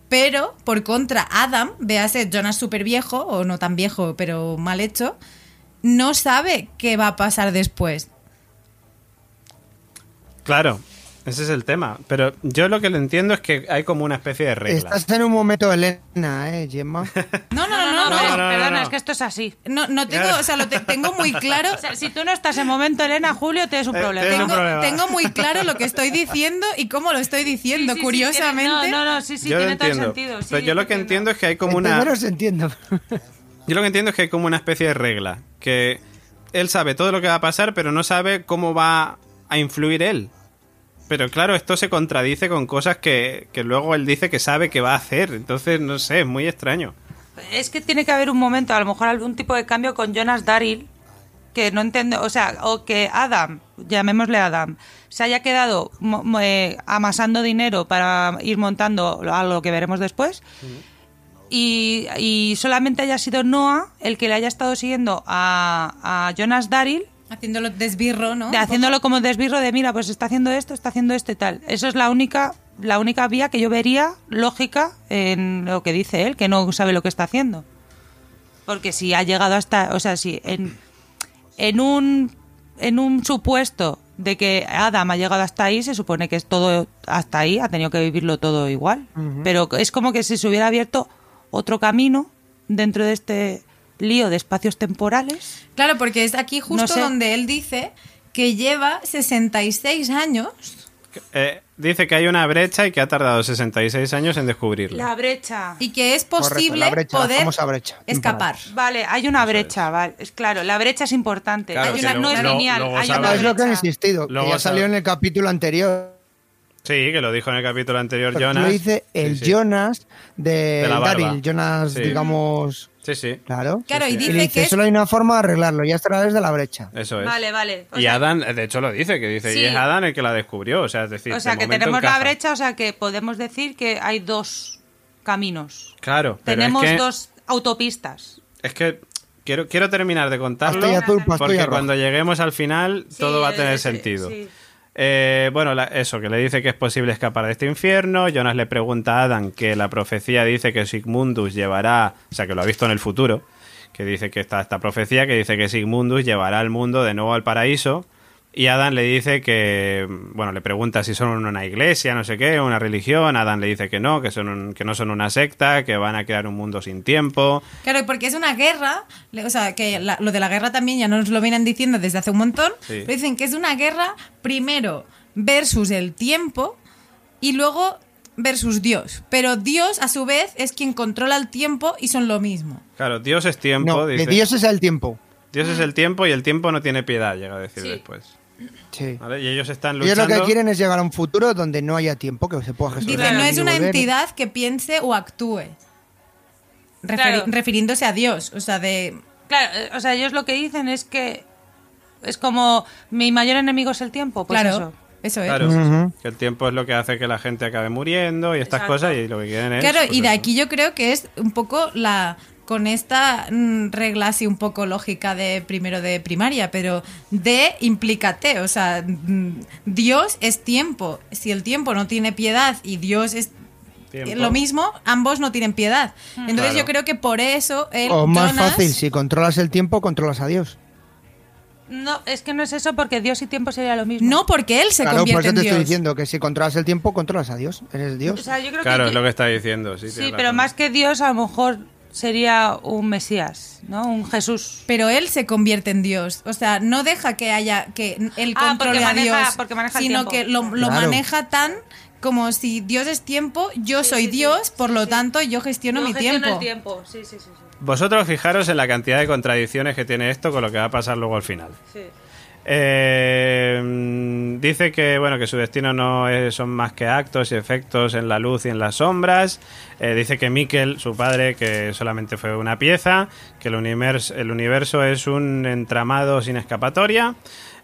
Pero, por contra, Adam, véase Jonas súper viejo, o no tan viejo, pero mal hecho, no sabe qué va a pasar después. Claro, ese es el tema. Pero yo lo que le entiendo es que hay como una especie de regla. Estás en un momento Elena, ¿eh, Gemma? [laughs] No, no, no, no, no. no, no, perdona, no. es que esto es así. No, no tengo, o sea, lo te- tengo muy claro. [laughs] O sea, si tú no estás en momento, Elena, Julio, tienes un Eh, problema. Tengo, problema. tengo muy claro lo que estoy diciendo y cómo lo estoy diciendo, Sí, sí, sí, curiosamente. tiene- no, no, no, sí, sí, yo lo tiene todo sentido. sí, pero yo lo que entiendo es que hay como una... Entenderos entiendo. Yo lo que entiendo es que hay como una especie de regla. Que él sabe todo lo que va a pasar, pero no sabe cómo va a influir él. Pero claro, esto se contradice con cosas que, que luego él dice que sabe que va a hacer. Entonces, no sé, es muy extraño. es que tiene que haber un momento, a lo mejor algún tipo de cambio con Jonas Daryl, que no entiendo, o sea, o que Adam, llamémosle Adam, se haya quedado eh, amasando dinero para ir montando algo que veremos después. Y, y solamente haya sido Noah el que le haya estado siguiendo a, a Jonas Daryl Haciéndolo desbirro, ¿no? de haciéndolo como desbirro de mira pues está haciendo esto está haciendo esto y tal eso es la única la única vía que yo vería lógica en lo que dice él que no sabe lo que está haciendo. Porque si ha llegado hasta o sea si en en un en un supuesto de que Adam ha llegado hasta ahí se supone que es todo hasta ahí ha tenido que vivirlo todo igual. Pero es como que si se hubiera abierto otro camino dentro de este lío de espacios temporales Claro, porque es aquí justo No sé. donde él dice que lleva 66 años. Eh, dice que hay una brecha y que ha tardado 66 años en descubrirla. la brecha Y que es Correcto, posible la brecha, la poder brecha. escapar. Vale, hay una brecha, vale. Es claro, la brecha es importante. Claro, Hay una- luego- no es luego- lineal, hay una es lo que han insistido, Luego ya salió en el capítulo anterior. Sí, que lo dijo en el capítulo anterior Jonas. Lo dice el Sí, sí. Jonas de, De. Daryl, Jonas, Sí. digamos, Sí, sí. claro. Claro, y sí. dice le dice, que es- solo hay una forma de arreglarlo, ya está a través de la brecha. Eso es. Vale, vale. O y sea- Adán, de hecho, lo dice, que dice, Sí. y es Adán el que la descubrió. O sea, es decir, O sea, de que tenemos la brecha, o sea, que podemos decir que hay dos caminos. Claro, pero tenemos es que, dos autopistas. es que quiero, quiero terminar de contarlo. Pastilla azul, pastilla porque cuando lleguemos al final, todo Sí, va a tener sí, sentido. Eh, bueno, la- eso, que le dice que es posible escapar de este infierno. Jonas le pregunta a Adam que la profecía dice que Sigmundus llevará, o sea, que lo ha visto en el futuro, que dice que está esta profecía que dice que Sigmundus llevará al mundo de nuevo al paraíso. Y Adam le dice que, bueno, le pregunta si son una iglesia, no sé qué, una religión. Adam le dice que no, que, son un- que no son una secta, que van a crear un mundo sin tiempo. Claro, porque es una guerra, o sea, que la- lo de la guerra también ya nos lo vienen diciendo desde hace un montón, Sí. pero dicen que es una guerra primero versus el tiempo y luego versus Dios. Pero Dios, a su vez, es quien controla el tiempo y son lo mismo. Claro, Dios es tiempo, No, dice. que Dios es el tiempo. Dios es el tiempo y el tiempo no tiene piedad, llega a decir Sí. después. Sí. ¿Vale? Y ellos están Ellos luchando. lo que quieren es llegar a un futuro donde no haya tiempo, que se pueda gestionar. Dice, no es una entidad que piense o actúe. Referi- Claro. Refiriéndose a Dios, o sea, de... Claro, eh, o sea, ellos lo que dicen es que es como mi mayor enemigo es el tiempo, pues claro, eso. eso es. Claro, Ujú. que el tiempo es lo que hace que la gente acabe muriendo y estas Exacto. cosas y lo que quieren es... Claro, pues y de eso. aquí yo creo que es un poco la con esta mm, regla así un poco lógica de primero de primaria, pero de implícate, o sea, mm, Dios es tiempo. Si el tiempo no tiene piedad y Dios es Tiempo. lo mismo, ambos no tienen piedad. Entonces Claro. yo creo que por eso el O más Jonas- fácil, si controlas el tiempo, controlas a Dios. No, es que no es eso porque Dios y tiempo sería lo mismo. no porque él se claro, por convierte eso en te Dios. estoy diciendo que si controlas el tiempo, controlas a Dios. Eres O Dios. sea, yo creo Claro, que es lo que está diciendo. Sí, pero razón. más que Dios, a lo mejor sería un Mesías, ¿no? Un Jesús. Pero él se convierte en Dios. O sea, no deja que haya que él Ah, controle porque a maneja- Dios, porque maneja el sino tiempo. que lo, lo Claro. maneja tan como si Dios es tiempo, yo soy Dios, por lo tanto yo gestiono mi tiempo. el tiempo, sí, sí, sí. sí. Vosotros fijaros en la cantidad de contradicciones que tiene esto con lo que va a pasar luego al final. sí. Eh, mm, dice que bueno que su destino no es- son más que actos y efectos en la luz y en las sombras. Eh, dice que Mikkel, su padre, que solamente fue una pieza, que el universo, el universo es un entramado sin escapatoria.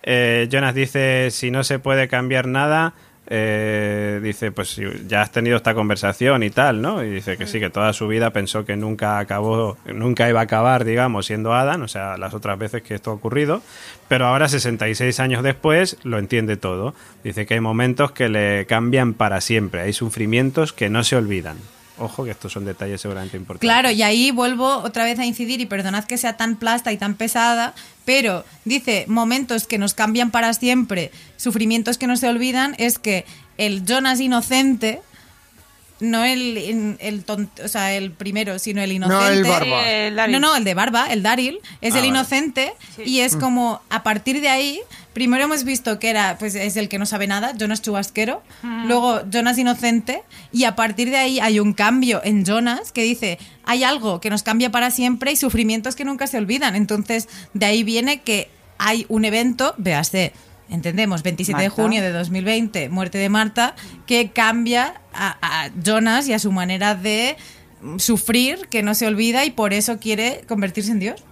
Eh, Jonas dice si no se puede cambiar nada. Eh, dice pues ya has tenido esta conversación y tal, ¿no? Y dice que sí, que toda su vida pensó que nunca acabó, nunca iba a acabar, digamos, siendo Adam, o sea, las otras veces que esto ha ocurrido, pero ahora 66 años después lo entiende todo. Dice que hay momentos que le cambian para siempre, hay sufrimientos que no se olvidan. Ojo que estos son detalles seguramente importantes. Claro, y ahí vuelvo otra vez a incidir, y perdonad que sea tan plasta y tan pesada, pero dice momentos que nos cambian para siempre, sufrimientos que no se olvidan, es que el Jonas inocente, no el, el tonto, o sea, el primero, sino el inocente. el barba. el Daryl. No, no, el de barba, el Daryl, es Ah, el vale. inocente Sí. y es como a partir de ahí, primero hemos visto que era, pues es el que no sabe nada, Jonas chubasquero, luego Jonas inocente y a partir de ahí hay un cambio en Jonas que dice, hay algo que nos cambia para siempre y sufrimientos que nunca se olvidan. Entonces, de ahí viene que hay un evento, véase, entendemos, 27 de junio de 2020, muerte de Marta, que cambia a, a Jonas y a su manera de sufrir, que no se olvida y por eso quiere convertirse en Dios.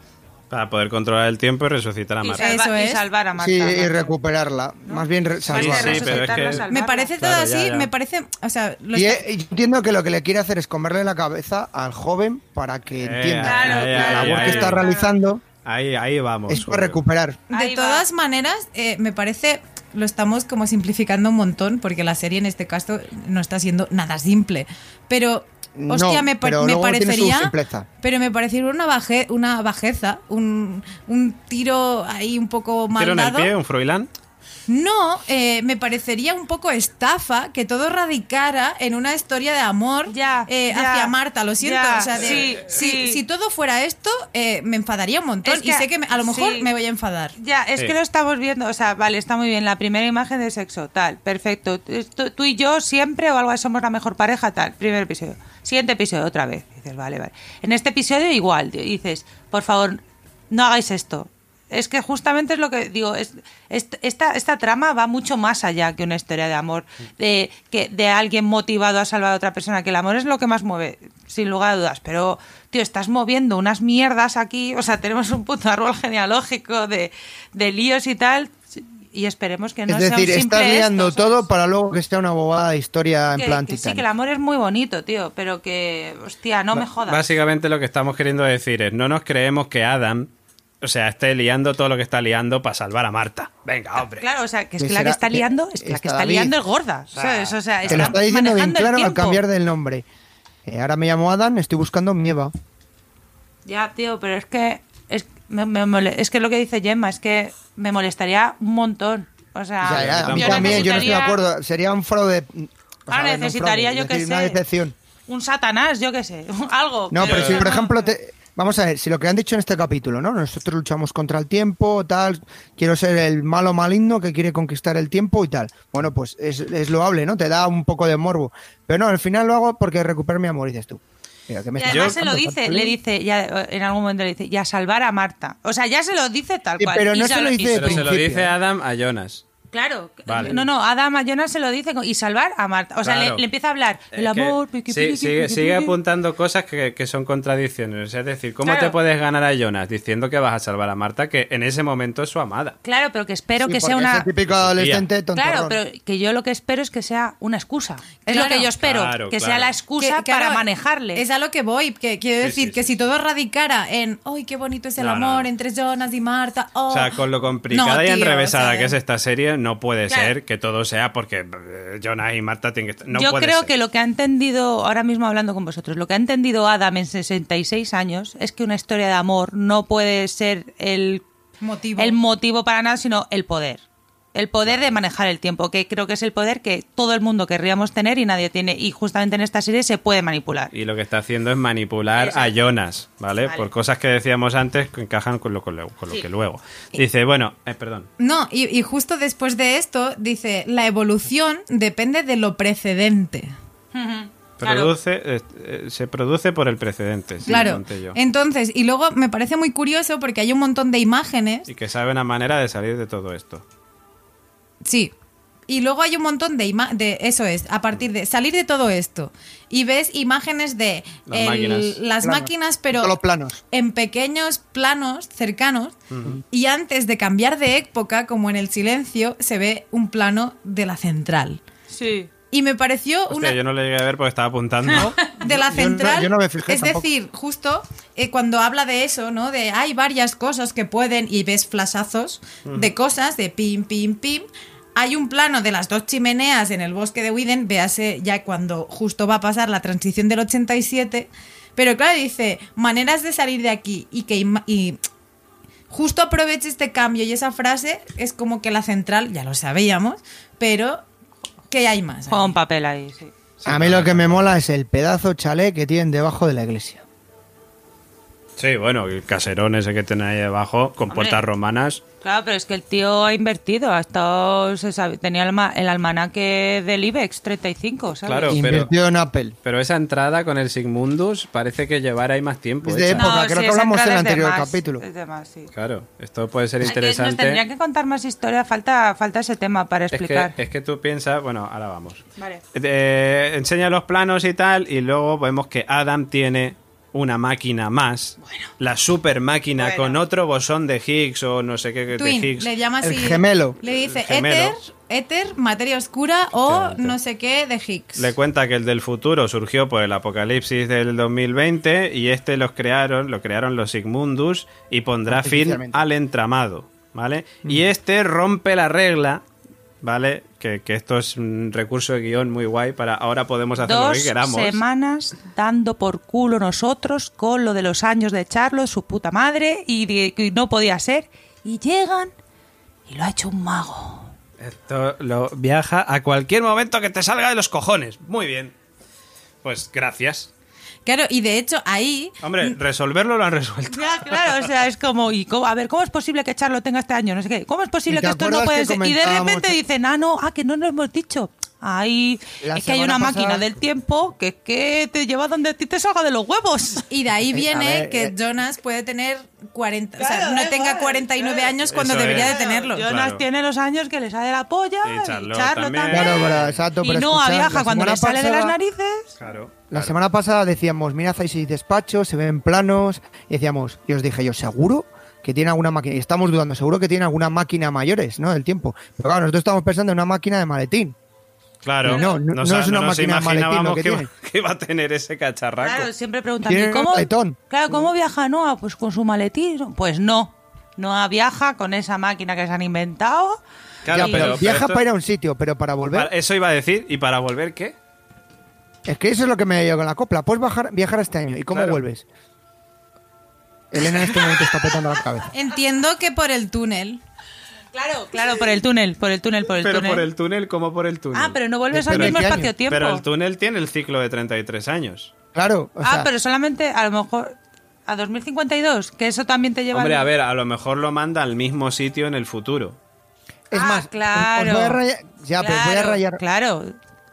Para poder controlar el tiempo y resucitar a Y, Marta. salva- Eso y es. salvar a Marta. Sí, y ¿no? recuperarla. Más bien Sí, sí, salvarla. pero es resucitarla, que- salvarla. Me parece todo Claro, así, ya, ya. me parece, o sea, lo Y eh, entiendo que lo que le quiere hacer es comerle la cabeza al joven para que Eh, entienda Claro, que la claro, labor que está realizando Ahí, ahí vamos. es para recuperar. De va. todas maneras, eh, me parece, lo estamos como simplificando un montón, porque la serie en este caso no está siendo nada simple. Pero, No, hostia, me, pa- pero me luego tiene su parecería. simpleza. Pero me parecería una, baje, una bajeza, un, un tiro ahí un poco mal ¿Tiro en el dado. pie, un Froilán? No, eh, me parecería un poco estafa que todo radicara en una historia de amor Ya, eh, ya, hacia Marta, lo siento. ya, o sea, de- sí, si, sí. si todo fuera esto, eh, me enfadaría un montón. Es y sé que me- a lo mejor sí. me voy a enfadar. Ya, es Sí. que lo estamos viendo, o sea, vale, está muy bien, la primera imagen de sexo, tal, perfecto. Tú, tú y yo siempre o algo así somos la mejor pareja, tal, primer episodio. Siguiente episodio, otra vez. Dices, vale, vale. En este episodio igual, tío, dices, por favor, no hagáis esto. Es que justamente es lo que digo, es, es- esta, esta trama va mucho más allá que una historia de amor, de, que, de alguien motivado a salvar a otra persona, que el amor es lo que más mueve, sin lugar a dudas, pero, tío, estás moviendo unas mierdas aquí, o sea, tenemos un puto árbol genealógico de, de líos y tal, y esperemos que no es sea decir, un simple estás liando todo para luego que sea una bobada de historia en plan que sí, que el amor es muy bonito, tío, pero que, hostia, no me jodas. Básicamente lo que estamos queriendo decir es, no nos creemos que Adam, o sea, esté liando todo lo que está liando para salvar a Marta. Venga, hombre. Claro, o sea, que es Que que la que está liando, es que la que está David. liando es gorda, ¿sabes? O sea, Te lo está diciendo bien manejando el claro al tiempo. cambiar del nombre. Eh, ahora me llamo Adam, estoy buscando mi Eva. Ya, tío, pero es que es, me- es que lo que dice Gemma es que me molestaría un montón. O sea, Ya, ya, a mí yo también, yo no estoy de acuerdo. Sería un fraude. o sea, Ahora a ver, no un necesitaría, fraude, yo es qué decir, sé. Una decepción. Un satanás, yo qué sé, [laughs] algo. No, pero si no, por ejemplo te- Vamos a ver, si lo que han dicho en este capítulo, ¿no? Nosotros luchamos contra el tiempo, tal, quiero ser el malo maligno que quiere conquistar el tiempo y tal. Bueno, pues es, es loable, ¿no? Te da un poco de morbo. Pero no, al final lo hago porque recupero mi amor, dices tú. Mira, que me Y además se lo dice, le dice, ya, en algún momento le dice, ya salvar a Marta. O sea, ya se lo dice tal Sí, cual. pero Y no se lo y- dice de Pero se lo dice. Adam a Jonas. Claro, Vale. no, no, Adam a Jonas se lo dice y salvar a Marta. O sea, Claro. le, le empieza a hablar el Es que amor. piqui, sí, piqui, sigue, piqui, sigue apuntando cosas que, que son contradicciones. O sea, es decir, ¿cómo Claro. te puedes ganar a Jonas diciendo que vas a salvar a Marta, que en ese momento es su amada? Claro, pero que espero Sí, que sea porque es una. el típico adolescente tontorrón. Claro, pero que yo lo que espero es que sea una excusa. Es Claro. lo que yo espero, Claro, que claro. sea la excusa Que- claro, para manejarle. Es a lo que voy, que quiero decir sí, que sí. si todo radicara en, ¡ay, qué bonito es el No, amor no. entre Jonas y Marta! oh". O sea, con lo complicada No, y enrevesada o sea, que es esta serie, no puede Claro. ser que todo sea porque eh, Jonas y Marta tienen que estar. No yo puede creo ser. que lo que ha entendido, ahora mismo hablando con vosotros, lo que ha entendido Adam en 66 años es que una historia de amor no puede ser el Motivo. el motivo para nada, sino el poder. El poder de manejar el tiempo, que creo que es el poder que todo el mundo querríamos tener y nadie tiene. Y justamente en esta serie se puede manipular. Y lo que está haciendo es manipular a. Jonas, ¿vale? Vale. Por cosas que decíamos antes que encajan con lo, con lo- con lo que luego. Dice, bueno, eh, perdón. No, y, y justo después de esto dice, la evolución depende de lo precedente. Claro. Eh, eh, se produce por el precedente. sí, claro. yo. Entonces, y luego me parece muy curioso porque hay un montón de imágenes. Y que sabe una manera de salir de todo esto. Sí. Y luego hay un montón de imágenes, de eso es, a partir de salir de todo esto y ves imágenes de Las el- máquinas. las Planos. máquinas, pero Solo planos. en pequeños planos cercanos y antes de cambiar de época, como en el silencio, se ve un plano de la central. Sí. Y me pareció Hostia, una yo no le llegué a ver porque estaba apuntando. de la Yo no- central. yo no me fijé es tampoco. decir, justo eh, cuando habla de eso, ¿no? De hay varias cosas que pueden y ves flashazos de cosas, de pim, pim, pim. Hay un plano de las dos chimeneas en el bosque de Widen, véase ya cuando justo va a pasar la transición del 87. Pero claro, dice, maneras de salir de aquí y que y justo aproveche este cambio y esa frase es como que la central, ya lo sabíamos, pero que hay más. Juega un papel ahí, sí. A mí lo que me mola es el pedazo chalet que tienen debajo de la iglesia. Sí, bueno, el caserón ese que tiene ahí debajo, con Hombre. puertas romanas. Claro, pero es que el tío ha invertido, ha estado, se sabe- tenía el, ma- el almanaque del IBEX 35, ¿sabes? Claro. pero- Invirtió en Apple. Pero esa entrada con el Sigmundus parece que llevara ahí más tiempo. Es de hecha. época. creo que hablamos en el es anterior más, capítulo. es de más, sí. Claro, esto puede ser Es que Nos interesante. tendrían que contar más historia, falta, falta ese tema para Es explicar. que, es que tú piensas, bueno, ahora vamos. Vale. Eh, enseña los planos y tal, y luego vemos que Adam tiene una máquina más, la super máquina Bueno. con otro bosón de Higgs o no sé qué de Higgs. le llama El así. gemelo. Le dice El gemelo. éter, éter, materia oscura o no sé qué de Higgs. Le cuenta que el del futuro surgió por el apocalipsis del 2020 y este los crearon, lo crearon los Sigmundus y pondrá fin al entramado, ¿vale? Y este rompe la regla, ¿vale? Que, que esto es un recurso de guion muy guay para ahora podemos hacer lo Dos que queramos. semanas dando por culo nosotros con lo de los años de Charlo, su puta madre, y, de- y no podía ser. Y llegan y lo ha hecho un mago. Esto lo viaja a cualquier momento que te salga de los cojones. Muy bien. Pues gracias. Claro, y de hecho ahí Hombre, [laughs] resolverlo lo han resuelto. Ya, claro, o sea, es como, y cómo- a ver, ¿cómo es posible que Charlo tenga este año? No sé qué. ¿Cómo es posible ¿Y te que esto no puede ser? Y de repente dicen, ah, no, ah, que no lo hemos dicho. Ahí La es que hay una pasada- máquina del tiempo que, que te lleva donde a ti te salga de los huevos. Y de ahí Eh, viene ver, que eh. Jonas puede tener 40, o sea, no tenga igual, 49 claro. años cuando debería es. de tenerlos. Jonas Claro. tiene los años que le sale de la polla Y y Charlo Charlo, también. también. Claro, pero exacto, y no viaja la cuando le sale de las narices. Claro. La claro. semana pasada decíamos, mira, hacéis y despacho, se ven planos, y decíamos, y os dije yo, ¿seguro que tiene alguna máquina? Y estamos dudando, seguro que tiene alguna máquina mayores, ¿no? Del tiempo. Pero claro, nosotros estamos pensando en una máquina de maletín. Claro. No, no- Nos- no es una nos máquina de maletín lo imaginábamos que que, a tener ese cacharraco. Claro, siempre preguntan, Tiene ¿y cómo? Claro, ¿cómo viaja Noah? Pues con su maletín. Pues no. Noah viaja con esa máquina que se han inventado. Claro, ya, pero, pero- viaja pero esto- para ir a un sitio, pero para volver. Para- Eso iba a decir. ¿Y para volver qué? Es que eso es lo que me dio con la copla. Puedes bajar, viajar este año. ¿Y cómo Claro. vuelves? Elena en este momento está petando la cabeza. Entiendo que por el túnel. Claro, claro, por el túnel, por el túnel, por el pero túnel. por el túnel, como por el túnel. Ah, pero no vuelves al ¿Pero mismo espacio-tiempo. Pero el túnel tiene el ciclo de 33 años. Claro, o ah, sea, pero solamente a lo mejor a 2052, que eso también te lleva... Hombre, a ver, a lo mejor lo manda al mismo sitio en el futuro. es Ah, más, claro. os voy a rayar- ya, pero voy a Claro, rayar. Claro,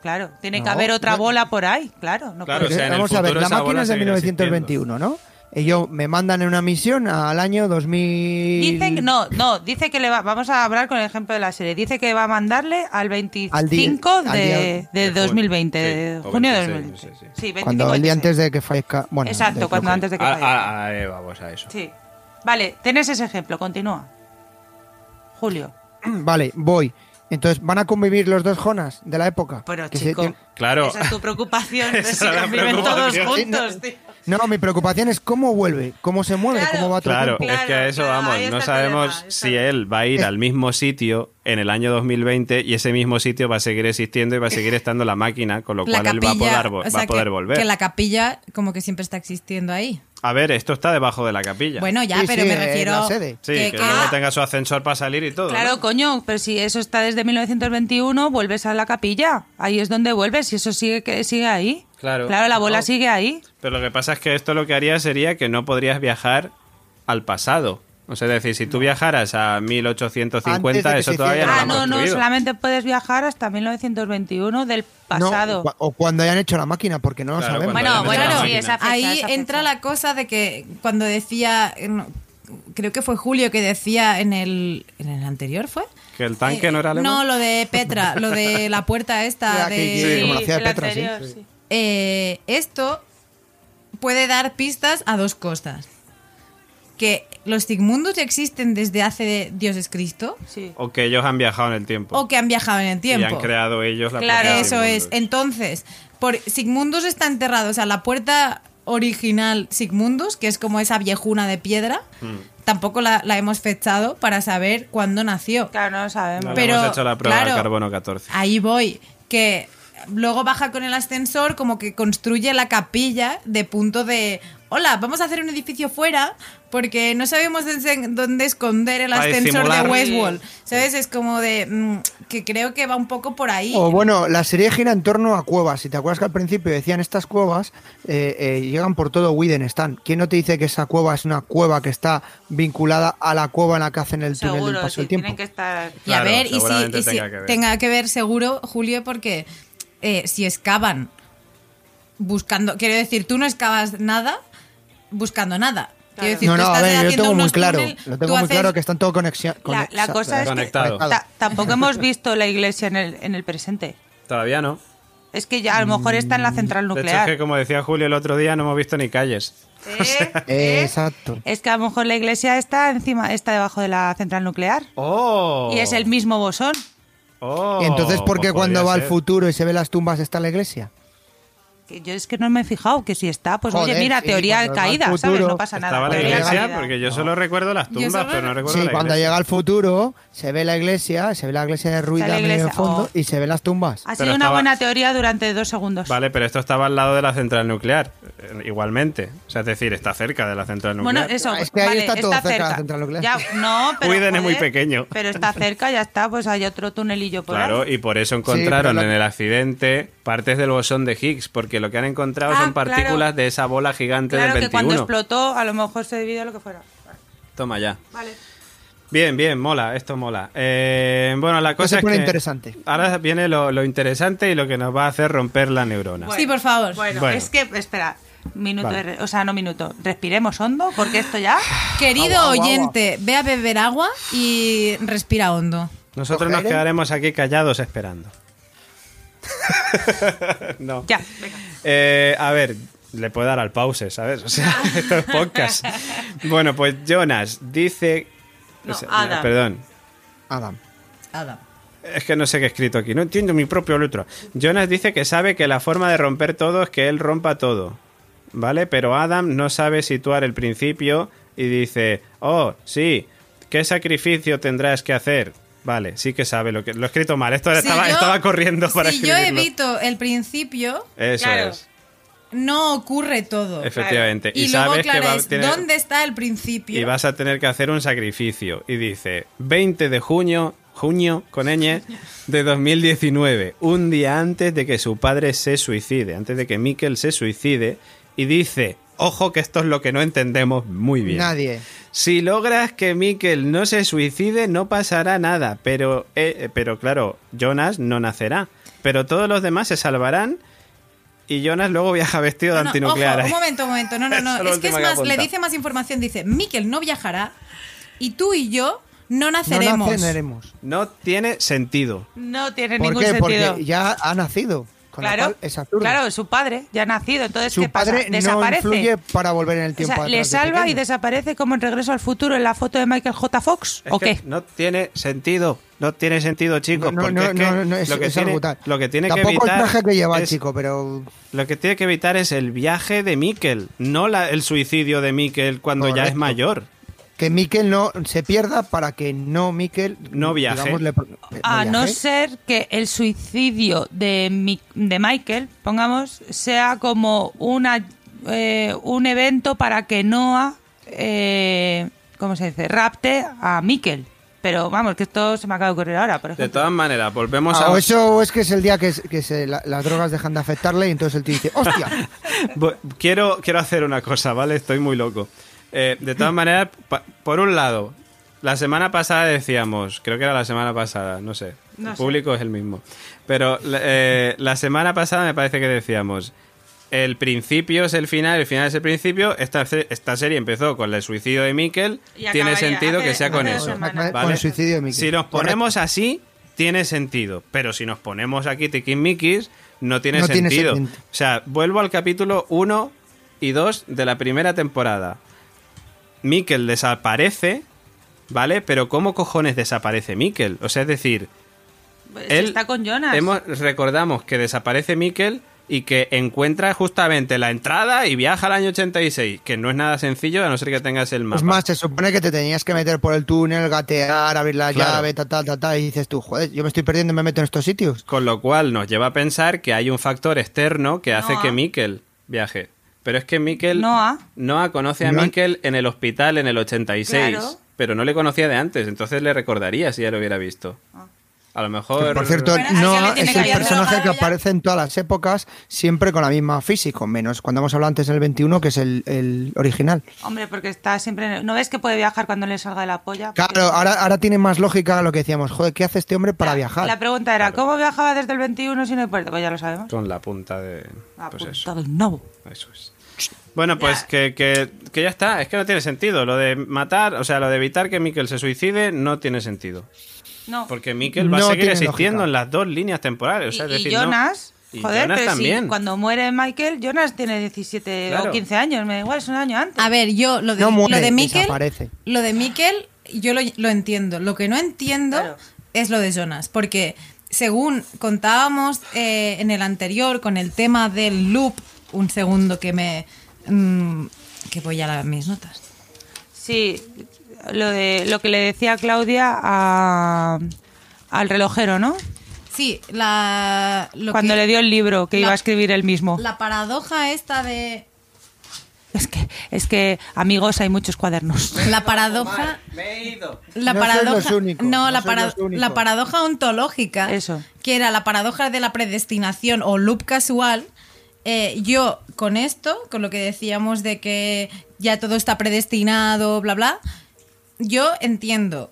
claro. Tiene que haber otra no- bola por ahí, claro. No Claro, puede o sea, en el Vamos a ver, la máquina es de seguirá 1921, ¿no? Ellos me mandan en una misión al año 2000. Dicen que no, no, dice que le va, vamos a hablar con el ejemplo de la serie. Dice que va a mandarle al 25 Al día- al de, de de junio, 2020, sí, de o junio de 26, 2020. no sé, sí. Sí, 25 Cuando el día 26. antes de que fallezca. Bueno, Exacto, de- cuando antes de que Ah, fallezca. ah, ah, vamos a eso. Sí. Vale, tenés ese ejemplo, continúa. Julio. [clears throat] Vale, voy. Entonces, ¿van a convivir los dos Jonas de la época? Pero Que chico, Claro. esa es tu preocupación [laughs] de si conviven todos juntos, tío. No, mi preocupación es cómo vuelve, cómo se mueve, Claro. cómo va todo el Claro, tiempo. es que a eso claro, vamos. No sabemos problema, si él va a ir al mismo sitio en el año 2020 y ese mismo sitio va a seguir existiendo y va a seguir estando la máquina, con lo La cual él va a capilla, poder, o va sea, a poder que, volver. que la capilla como que siempre está existiendo ahí. A ver, esto está debajo de la capilla. Bueno, ya, Sí, pero sí, me refiero la sede. sí, que, que, que- luego tenga su ascensor para salir y todo. Claro, ¿no? coño, pero si eso está desde 1921, vuelves a la capilla. Ahí es donde vuelves y eso sigue que sigue ahí. Claro. Claro, la bola No. sigue ahí. Pero lo que pasa es que esto lo que haría sería que no podrías viajar al pasado. O sea, es decir, si tú viajaras a Antes 1850, de que eso todavía no lo ah, no, no, solamente puedes viajar hasta 1921 del pasado. o cua- o cuando hayan hecho la máquina, porque no lo sabemos. Bueno, bueno, sí, máquina. esa fecha, ahí esa fecha. entra la cosa de que cuando decía, creo que fue Julio que decía en el, en el anterior, ¿fue? Que el tanque Eh, no era alemán. No, lo de Petra, lo de la puerta esta [laughs] de... que- como la hacía Petra, sí. sí. Eh, esto puede dar pistas a dos cosas. Que los Sigmundus existen desde hace Dios es Cristo Sí. O que ellos han viajado en el tiempo. o que han viajado en el Y tiempo. han creado ellos la Claro. Eso es. Entonces, por Sigmundus está enterrado, o sea, la puerta original Sigmundus, que es como esa viejuna de piedra, Hmm. tampoco la, la hemos fechado para saber cuándo nació. Claro, no lo sabemos. No Pero, hemos hecho la prueba claro, carbono 14. Ahí voy, que luego baja con el ascensor, como que construye la capilla de punto de, hola, vamos a hacer un edificio fuera porque no sabemos dónde- esconder el ascensor de. Westworld. ¿Sabes? Es como de. mm, que creo que va un poco por ahí. O bueno, la serie gira en torno a cuevas. Si te acuerdas que al principio decían estas cuevas eh, eh, llegan por todo Widen están. ¿Quién no te dice que esa cueva es una cueva que está vinculada a la cueva en la que hacen el túnel del Seguro, paso del tiempo? tienen que estar... Y a Claro, ver, y si, seguramente y si tenga que ver. tenga que ver seguro, Julio, porque eh, si excavan buscando, quiero decir, tú no excavas nada buscando nada. Quiero decir, No, tú no, a estás ver, yo tengo muy claro. túnel, Lo tengo muy haces- claro que están todo conexión. La, la cosa es que tampoco hemos visto la iglesia en el, en el presente. Todavía no. Es que ya a lo mejor está en la central De hecho, es nuclear. que como decía Julio el otro día, no hemos visto ni calles. ¿Eh? [laughs] Eh, ¿Eh? Exacto. Es que a lo mejor la iglesia está encima, está debajo de la central nuclear. ¡Oh! Y es el mismo bosón. ¡Oh! Y entonces, ¿por qué Pues cuando podría va al futuro y se ve las tumbas está la iglesia? Que yo es que no me he fijado que si está, pues Joder, oye, mira, sí, teoría caída, ¿sabes? No pasa nada. Estaba la iglesia, porque yo solo recuerdo las tumbas, solo- pero no recuerdo Sí, la cuando llega al futuro se ve la iglesia, se ve la iglesia la medio en iglesia, fondo oh. y se ven las tumbas. Ha Pero sido una estaba- buena teoría durante dos segundos. Vale, pero esto estaba al lado de la central nuclear, eh, igualmente. O sea, es decir, está cerca de la central Bueno, nuclear. eso. Es que ahí vale, está todo cerca de la central nuclear. Ya, no, [laughs] pero. Cuiden es muy pequeño. Pero está cerca, ya está, pues hay otro tunelillo por Claro, ahí. y por eso encontraron en el accidente partes del bosón de Higgs, porque lo que han encontrado Ah, son partículas claro. de esa bola gigante Claro del que cuando 21. explotó, a lo mejor se debido a lo que fuera. Toma ya. Vale. Bien, bien, mola, esto mola. Eh, bueno, la cosa se es que interesante. ahora viene lo, lo interesante y lo que nos va a hacer romper la neurona. Sí, por favor. Bueno, Bueno. es que, espera, minuto, Vale. de re- o sea, no minuto, respiremos hondo, porque esto ya. [sighs] Querido Agua, agua, oyente, ve a beber agua y respira hondo. Nosotros ¿Coger, nos eh? quedaremos aquí callados esperando. [laughs] no. Ya, venga. Eh, a ver, le puedo dar al pause, ¿sabes? O sea, [laughs] esto es podcast. Bueno, pues Jonas dice... No, o sea, Adam. Perdón, Adam. es que no sé qué he escrito aquí, no entiendo mi propio letra. Jonas dice que sabe que la forma de romper todo es que él rompa todo, ¿vale? Pero Adam no sabe situar el principio y dice, oh, sí, ¿qué sacrificio tendrás que hacer? Vale, sí que sabe lo que... Lo he escrito mal, esto Si estaba, yo- estaba corriendo para Si yo escribirlo. evito el principio, Eso Claro. es, no ocurre todo. efectivamente. Y, Y, luego, sabes claro, que va a es, tener- ¿dónde está el principio? y vas a tener que hacer un sacrificio. Y dice, 20 de junio, junio con ñ, de 2019, un día antes de que su padre se suicide, antes de que Mikkel se suicide, y dice, ojo que esto es lo que no entendemos muy bien. Nadie. Si logras que Mikkel no se suicide, no pasará nada, pero, eh, pero claro, Jonas no nacerá. Pero todos los demás se salvarán y Jonas luego viaja vestido de No, no, antinuclear. ojo, un momento, un momento. No, no, [laughs] no. Es que es que más, le dice más información. Dice, Miquel no viajará y tú y yo no No naceremos. naceremos. No tiene sentido. No tiene ¿Por ningún qué? sentido. Porque ya ha nacido. Con Claro, cual es absurdo. claro, su padre ya ha nacido. Entonces, Su ¿qué pasa? padre no Desaparece. influye para volver en el o tiempo. sea, le de salva y desaparece como en Regreso al Futuro en la foto de Michael J. Fox. Es ¿O que qué? No tiene sentido. No tiene sentido, chicos. No, porque no, es que no, no, es, lo que es tiene, lo que tiene que Tampoco evitar el traje que lleva el es- chico, pero Lo que tiene que evitar es el viaje de Mikkel, no la- el suicidio de Mikkel cuando ya es Correcto. mayor. Que Mikel no se pierda para que no Mikel No viaje. digamos, le- A no viaje. ser que el suicidio de, Mi- de Michael, pongamos, sea como una eh, un evento para que Noah, eh, ¿cómo se dice?, rapte a Mikel. Pero vamos, que esto se me acaba de ocurrir ahora, por De ejemplo. todas maneras, volvemos Ah, a... o eso es que es el día que, se- que se- la- las drogas dejan de afectarle y entonces el tío dice, ¡hostia! [laughs] Quiero, quiero hacer una cosa, ¿vale? Estoy muy loco. Eh, de todas maneras, pa- por un lado, la semana pasada decíamos, creo que era la semana pasada, no sé, No el sé. público es el mismo, pero eh, la semana pasada me parece que decíamos, el principio es el final, el final es el principio, esta, esta serie empezó con el suicidio de Mikkel, Y tiene sentido hace- que sea con eso. Con el suicidio de Mikel. Si nos ponemos así, tiene sentido. Pero si nos ponemos aquí tiquismiquis, no tiene No tiene sentido. sentido. O sea, vuelvo al capítulo 1 y 2 de la primera temporada. Mikkel desaparece, ¿vale? Pero ¿cómo cojones desaparece Mikkel? O sea, es decir, Pues él está con Jonas. hemos- recordamos que desaparece Mikkel y que encuentra justamente la entrada y viaja al año 86, que no es nada sencillo a no ser que tengas el mapa. Es más, se supone que te tenías que meter por el túnel, gatear, abrir la Claro. llave, ta, ta, ta, ta, y dices tú, joder, yo me estoy perdiendo y me meto en estos sitios. Con lo cual nos lleva a pensar que hay un factor externo que hace No. que Mikkel viaje. Pero es que Mikkel... Noah. Noah conoce a Noah- Mikkel en el hospital en el 86, Claro. pero no le conocía de antes, entonces le recordaría si ya lo hubiera visto. A lo mejor... Por cierto, Bueno, es el personaje que aparece en todas las épocas, siempre con la misma físico, menos cuando hemos hablado antes del 21, que es el, el original. Hombre, porque está siempre... ¿No ves que puede viajar cuando le salga de la polla? Porque- Claro, ahora, ahora tiene más lógica lo que decíamos. Joder, ¿qué hace este hombre para La- viajar? La pregunta era, ¿cómo viajaba desde el 21 si no hay puerto? Pues ya lo sabemos. Con la punta de... La pues punta eso, del nabo. eso es. Bueno, pues que, que, que ya está, es que no tiene sentido. Lo de matar, o sea, lo de evitar que Mikkel se suicide no tiene sentido. No. Porque Mikkel va a No seguir tiene existiendo lógica. en las dos líneas temporales. O sea, y, es y decir, no- Jonas, y joder, Jonas pero también. si cuando muere Michael, Jonas tiene 17 Claro. o 15 años, me da igual, es un año antes. A ver, yo lo de, No muere, lo de Mikkel, desaparece. lo de Mikkel, yo lo, lo entiendo. Lo que no entiendo Claro. es lo de Jonas, porque según contábamos eh, en el anterior con el tema del loop, un segundo que me mm, que voy a la- mis notas. Sí, lo de lo que le decía Claudia a- al relojero, ¿no? Sí, la lo Cuando que- le dio el libro que la- iba a escribir él mismo. la paradoja esta de Es que es que amigos hay muchos cuadernos. la paradoja Me he ido. La No paradoja, los únicos, no, no la, para- los únicos. la paradoja ontológica, Eso. que era la paradoja de la predestinación o loop casual. eh, yo con esto, con lo que decíamos de que ya todo está predestinado, bla bla, yo entiendo.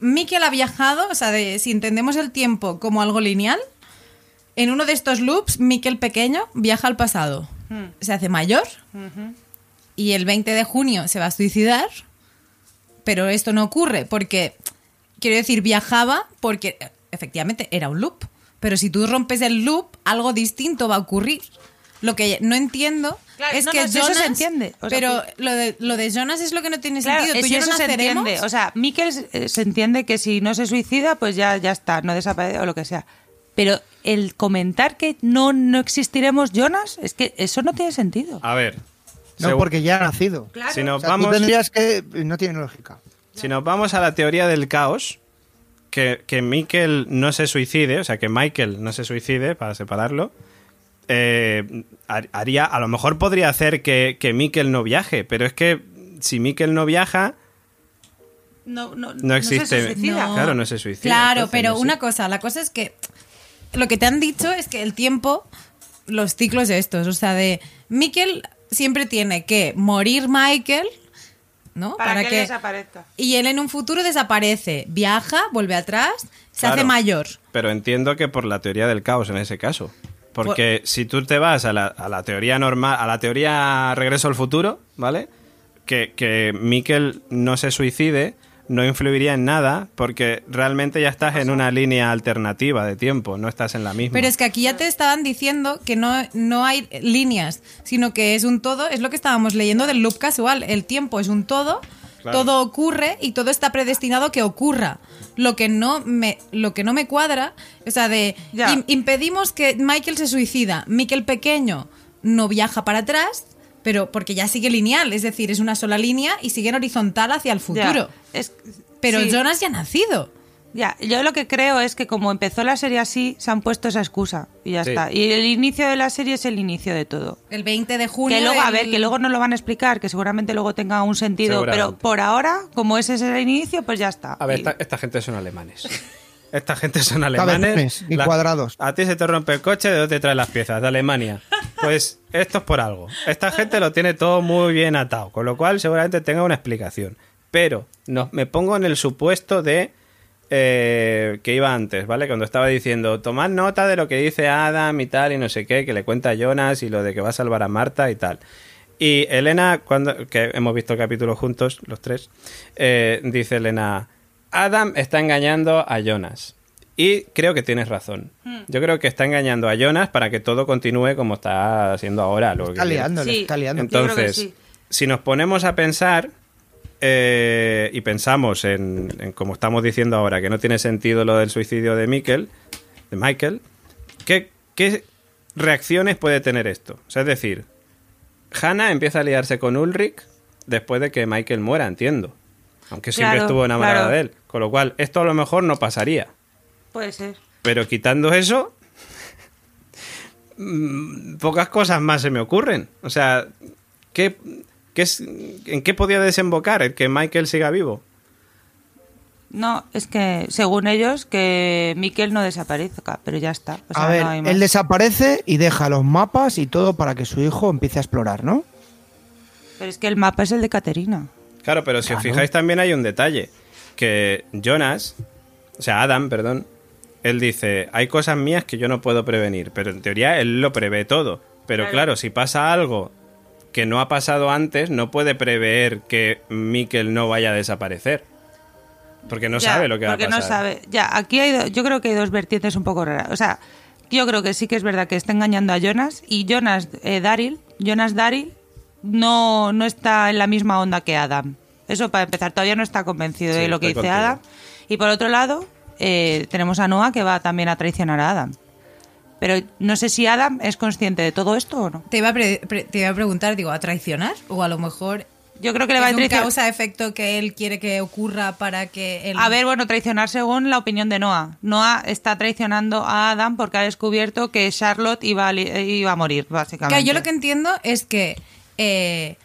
Mikel ha viajado, o sea, de- si entendemos el tiempo como algo lineal, en uno de estos loops, Mikel pequeño viaja al pasado, Hmm. se hace mayor y el 20 de junio se va a suicidar, pero esto no ocurre porque, quiero decir, viajaba porque efectivamente era un loop, pero si tú rompes el loop, algo distinto va a ocurrir. Lo que no entiendo Claro, es no, que no, si eso Jonas, se entiende. O sea, pero pues- lo de, lo de Jonas es lo que no tiene Claro, sentido. Tú es- y yo eso no se entiende. O sea, Mikkel eh, se entiende que si no se suicida, pues ya, ya está, no desaparece o lo que sea. Pero el comentar que no, no existiremos Jonas, es que eso no tiene sentido. A ver. No, porque ya ha nacido. Si O nos, sea, vamos, tú tendrías que... No tiene lógica. si nos vamos a la teoría del caos, que, que Mikkel no se suicide, o sea, que Michael no se suicide, para separarlo, eh, har- haría, a lo mejor podría hacer que, que Mikkel no viaje, pero es que si Mikkel no viaja, No, no, no existe. se suicida. No. Claro, no se suicida. Claro, entonces, pero no sé. una cosa, la cosa es que lo que te han dicho es que el tiempo, los ciclos estos, o sea, de Mikel siempre tiene que morir Michael, ¿no? Para, que, desaparezca. y él en un futuro desaparece, viaja, vuelve atrás, se Claro. hace mayor. Pero entiendo que por la teoría del caos en ese caso. Porque si tú te vas a la, a la teoría normal, a la teoría regreso al futuro, ¿vale? Que, que Mikkel no se suicide no influiría en nada porque realmente ya estás en una línea alternativa de tiempo, no estás en la misma. Pero es que aquí ya te estaban diciendo que no, no hay líneas, sino que es un todo, es lo que estábamos leyendo del loop casual. El tiempo es un todo, Claro. todo ocurre y todo está predestinado que ocurra. Lo que no me, lo que no me cuadra, o sea, de im- impedimos que Michael se suicida, Michael pequeño no viaja para atrás, pero porque ya sigue lineal, es decir, es una sola línea y sigue en horizontal hacia el futuro. es- Pero sí. Jonas ya ha nacido. Ya, yo lo que creo es que como empezó la serie así, se han puesto esa excusa y ya Sí. está. Y el inicio de la serie es el inicio de todo. El 20 de junio. Que luego, a el- ver, que luego nos lo van a explicar, que seguramente luego tenga un sentido, pero por ahora, como ese es el inicio, pues ya está. A ver, Y- esta, esta gente son alemanes. [laughs] Esta gente son alemanes. Cabezones y La- cuadrados. A ti se te rompe el coche, ¿de dónde te traes las piezas? De Alemania. Pues esto es por algo. Esta gente lo tiene todo muy bien atado, con lo cual seguramente tenga una explicación. Pero no, me pongo en el supuesto de eh, que iba antes, ¿vale? Cuando estaba diciendo, tomad nota de lo que dice Adam y tal, y no sé qué, que le cuenta a Jonas y lo de que va a salvar a Marta y tal. Y Elena, cuando que hemos visto el capítulo juntos, los tres, eh, dice Elena, Adam está engañando a Jonas. Y creo que tienes razón. Yo creo que está engañando a Jonas para que todo continúe como está haciendo ahora. Lo Está que- liando, Sí. está liando. Entonces, sí. si nos ponemos a pensar eh, y pensamos en, en como estamos diciendo ahora, que no tiene sentido lo del suicidio de Michael, de Michael, ¿qué, qué reacciones puede tener esto? O sea, es decir, Hannah empieza a liarse con Ulrich después de que Michael muera, entiendo. Aunque siempre Claro, estuvo enamorada claro. de él. Con lo cual, esto a lo mejor no pasaría. Puede ser. Pero quitando eso, [laughs] mm, pocas cosas más se me ocurren. O sea, ¿qué, qué es, ¿en qué podía desembocar el que Michael siga vivo? No, es que según ellos que Miquel no desaparezca, pero ya está. O sea, a ver, no hay más. él desaparece y deja los mapas y todo para que su hijo empiece a explorar, ¿no? Pero es que el mapa es el de Caterina. Claro, pero si os fijáis también hay un detalle. Que Jonas, o sea, Adam, perdón, él dice, hay cosas mías que yo no puedo prevenir, pero en teoría él lo prevé todo. Pero Claro. claro, si pasa algo que no ha pasado antes, no puede prever que Mikkel no vaya a desaparecer. Porque no Ya, sabe lo que va a porque pasar. no sabe. Ya, aquí hay, yo creo que hay dos vertientes un poco raras. O sea, yo creo que sí que es verdad que está engañando a Jonas y Jonas eh, Daryl, Jonas Daryl no, no está en la misma onda que Adam. Eso para empezar, todavía no está convencido Sí, de lo que dice contigo. Adam. Y por otro lado, eh, tenemos a Noah que va también a traicionar a Adam. Pero no sé si Adam es consciente de todo esto o no. Te iba, a pre- pre- te iba a preguntar, digo, ¿a traicionar? O a lo mejor Yo creo que le va a traicionar. causa-efecto que él quiere que ocurra para que él... A ver, bueno, traicionar según la opinión de Noah. Noah está traicionando a Adam porque ha descubierto que Charlotte iba a, iba a morir, básicamente. Claro, yo lo que entiendo es que eh,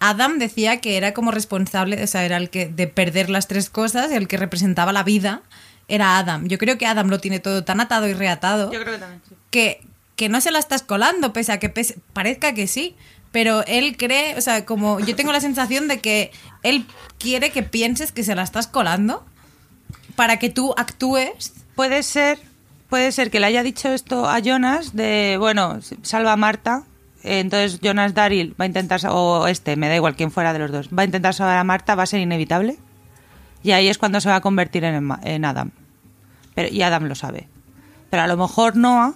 Adam decía que era como responsable, o sea, era el que de perder las tres cosas, el que representaba la vida, era Adam. Yo creo que Adam lo tiene todo tan atado y reatado Yo creo que también. Que, que no se la estás colando, pese a que parezca que sí. Pero él cree, o sea, como yo tengo la sensación de que él quiere que pienses que se la estás colando para que tú actúes. Puede ser, puede ser que le haya dicho esto a Jonas de, bueno, salva a Marta. Entonces Jonas Daryl va a intentar, o este, me da igual quién fuera de los dos, va a intentar salvar a Marta, va a ser inevitable. Y ahí es cuando se va a convertir en, en Adam. Pero, y Adam lo sabe. Pero a lo mejor Noah,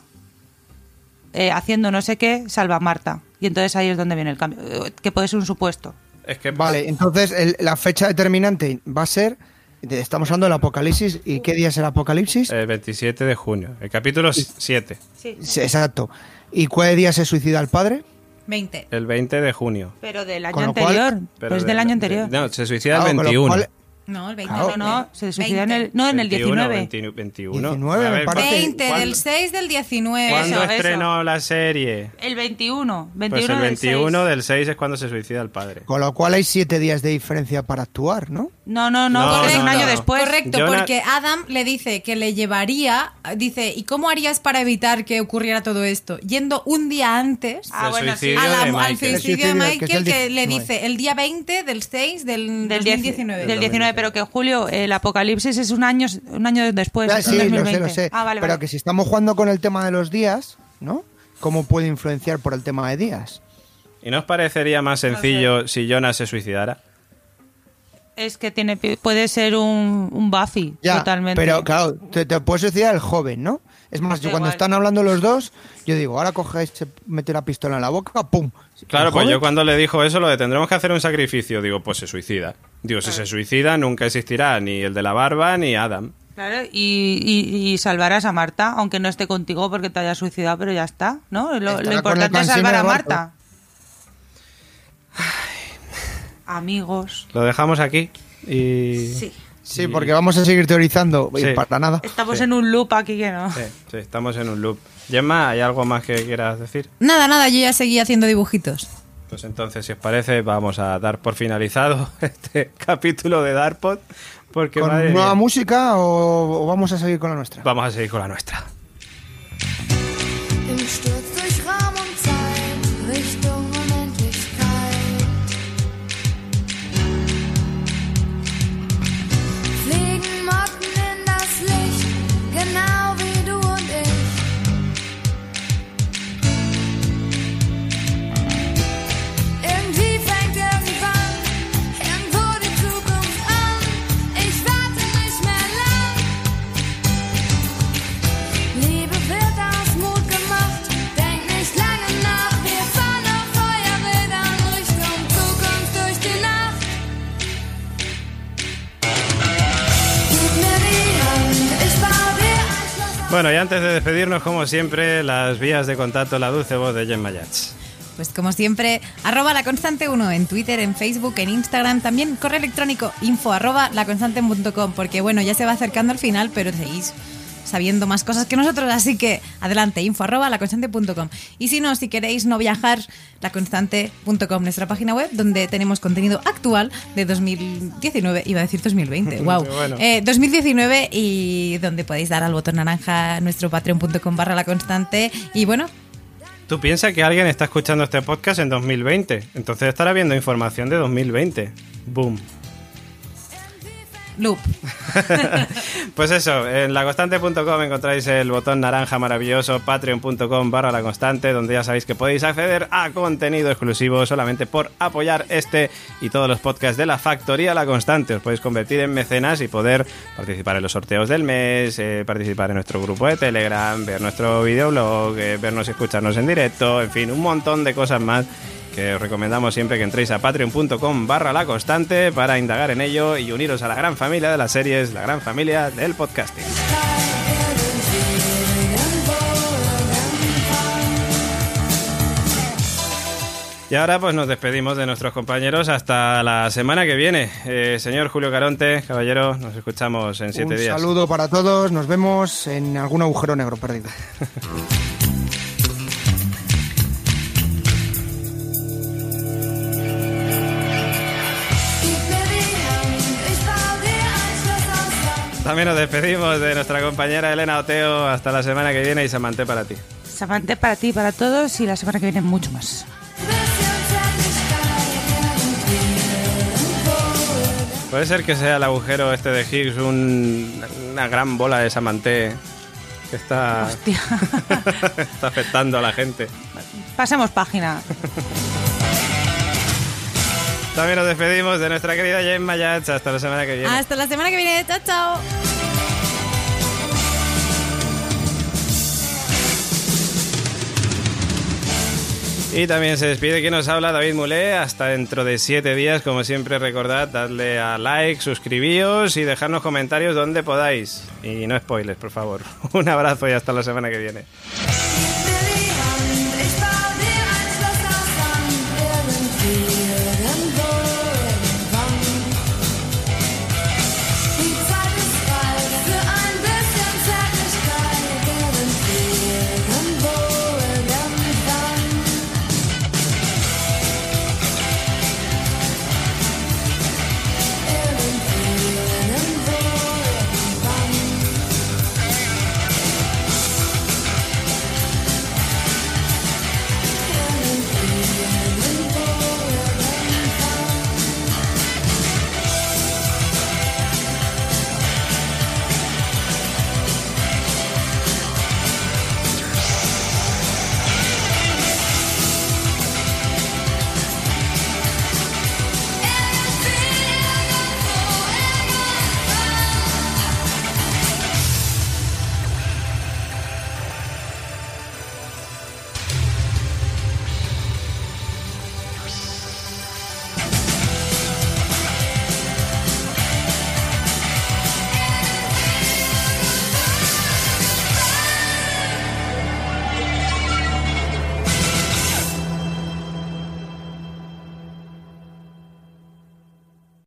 eh, haciendo no sé qué, salva a Marta. Y entonces ahí es donde viene el cambio. eh, Que puede ser un supuesto. Es que Vale, entonces el- la fecha determinante va a ser. Estamos hablando del apocalipsis. ¿Y qué día es el apocalipsis? el 27 de junio, el capítulo 7, Sí. Sí, exacto. ¿Y cuál día se suicida el padre? 20. el 20 de junio. Pero del año lo cual- anterior. Pero pues de- del año de- anterior. no, se suicida Claro, el con lo 21. cual- No, el 20. No, no, se suicida en el, 20. no, en el 21, 19. 20, 21. 19 A me ver, parece. 20 ¿cuándo- del 6 del 19. ¿Cuándo Eso, estrenó la serie? El 21. 21 Pues el del 21 6. del 6 es cuando se suicida el padre. Con lo cual hay siete días de diferencia para actuar, ¿no? No, no, no, No, no, un año después. Correcto, Jonah- porque Adam le dice que le llevaría, dice, ¿y cómo harías para evitar que ocurriera todo esto? Yendo un día antes Ah, Del bueno, sí. a la- al Michael. suicidio de Suicidio, que Michael el que, le 19. dice el día 20 del 6 del, Del, 10 2019. del 19, pero que Julio, el apocalipsis es un año, un año después. En sí, lo sé, 2020. lo sé. Ah, vale, pero vale. que si estamos jugando con el tema de los días, ¿no? ¿Cómo puede influenciar por el tema de días? ¿Y no os parecería más sencillo si Jonas se suicidara? Es que tiene, puede ser un, un Buffy, Ya, totalmente. pero claro, te, te puedes suicidar el joven, ¿no? Es más, yo cuando igual. están hablando los dos, yo digo, ahora coge, se mete la pistola en la boca, ¡pum! Claro, ¿El pues yo cuando le dijo eso, lo de tendremos que hacer un sacrificio, digo, pues se suicida. Digo, si se suicida, nunca existirá ni el de la barba ni Adam. Claro, y, y- y salvarás a Marta, aunque no esté contigo porque te haya suicidado, pero ya está, ¿no? Lo, lo importante es salvar a Marta. Marta. Amigos. Lo dejamos aquí y... Sí. Sí, porque vamos a seguir teorizando y Sí. para nada. Estamos Sí. en un loop aquí que no. Sí, sí, estamos en un loop. Gemma, ¿hay algo más que quieras decir? Nada, nada, yo ya seguí haciendo dibujitos. Pues entonces, si os parece, vamos a dar por finalizado [laughs] este capítulo de Darpod. Porque ¿Con madre nueva mía, música o, o vamos a seguir con la nuestra? vamos a seguir con la nuestra. Bueno, y antes de despedirnos, como siempre, las vías de contacto, la dulce voz de Gemma Yats. Pues como siempre, arroba la constante 1 en Twitter, en Facebook, en Instagram, también correo electrónico info arroba laconstante.com, porque bueno, ya se va acercando al final, pero seguís sabiendo más cosas que nosotros, así que adelante, info arroba laconstante.com. Y si no, si queréis no viajar, laconstante.com, nuestra página web, donde tenemos contenido actual de 2019, iba a decir 2020, wow. [laughs] Bueno. Eh, 2019 y donde podéis dar al botón naranja nuestro patreon.com barra la constante. Y bueno, Tú piensas que alguien está escuchando este podcast en 2020, entonces estará viendo información de 2020. Boom. Loop. [laughs] Pues eso, en laconstante.com encontráis el botón naranja maravilloso, patreon.com barra la constante, donde ya sabéis que podéis acceder a contenido exclusivo solamente por apoyar este y todos los podcasts de la Factoría La Constante. Os podéis convertir en mecenas y poder participar en los sorteos del mes, eh, participar en nuestro grupo de Telegram, ver nuestro videoblog, eh, vernos y escucharnos en directo, en fin, un montón de cosas más que os recomendamos siempre que entréis a patreon.com barra la constante para indagar en ello y uniros a la gran familia de las series, la gran familia del podcasting. Y ahora pues nos despedimos de nuestros compañeros hasta la semana que viene. Eh, señor Julio Caronte, caballero, nos escuchamos en siete Un días. saludo para todos, nos vemos en algún agujero negro perdido. [laughs] También nos despedimos de nuestra compañera Elena Oteo. Hasta la semana que viene y Samante para ti. Samante para ti, para todos y la semana que viene mucho más. Puede ser que sea el agujero este de Higgs un- una gran bola de Samante que está, Hostia. [laughs] está afectando a la gente. Pasemos página. También nos despedimos de nuestra querida Gemma Yats. Hasta la semana que viene. Hasta la semana que viene. Chao, chao. Y también se despide quien nos habla, David Mulé. Hasta dentro de siete días, como siempre, recordad darle a like, suscribíos y dejarnos comentarios donde podáis. Y no spoilers, por favor. [laughs] Un abrazo y hasta la semana que viene.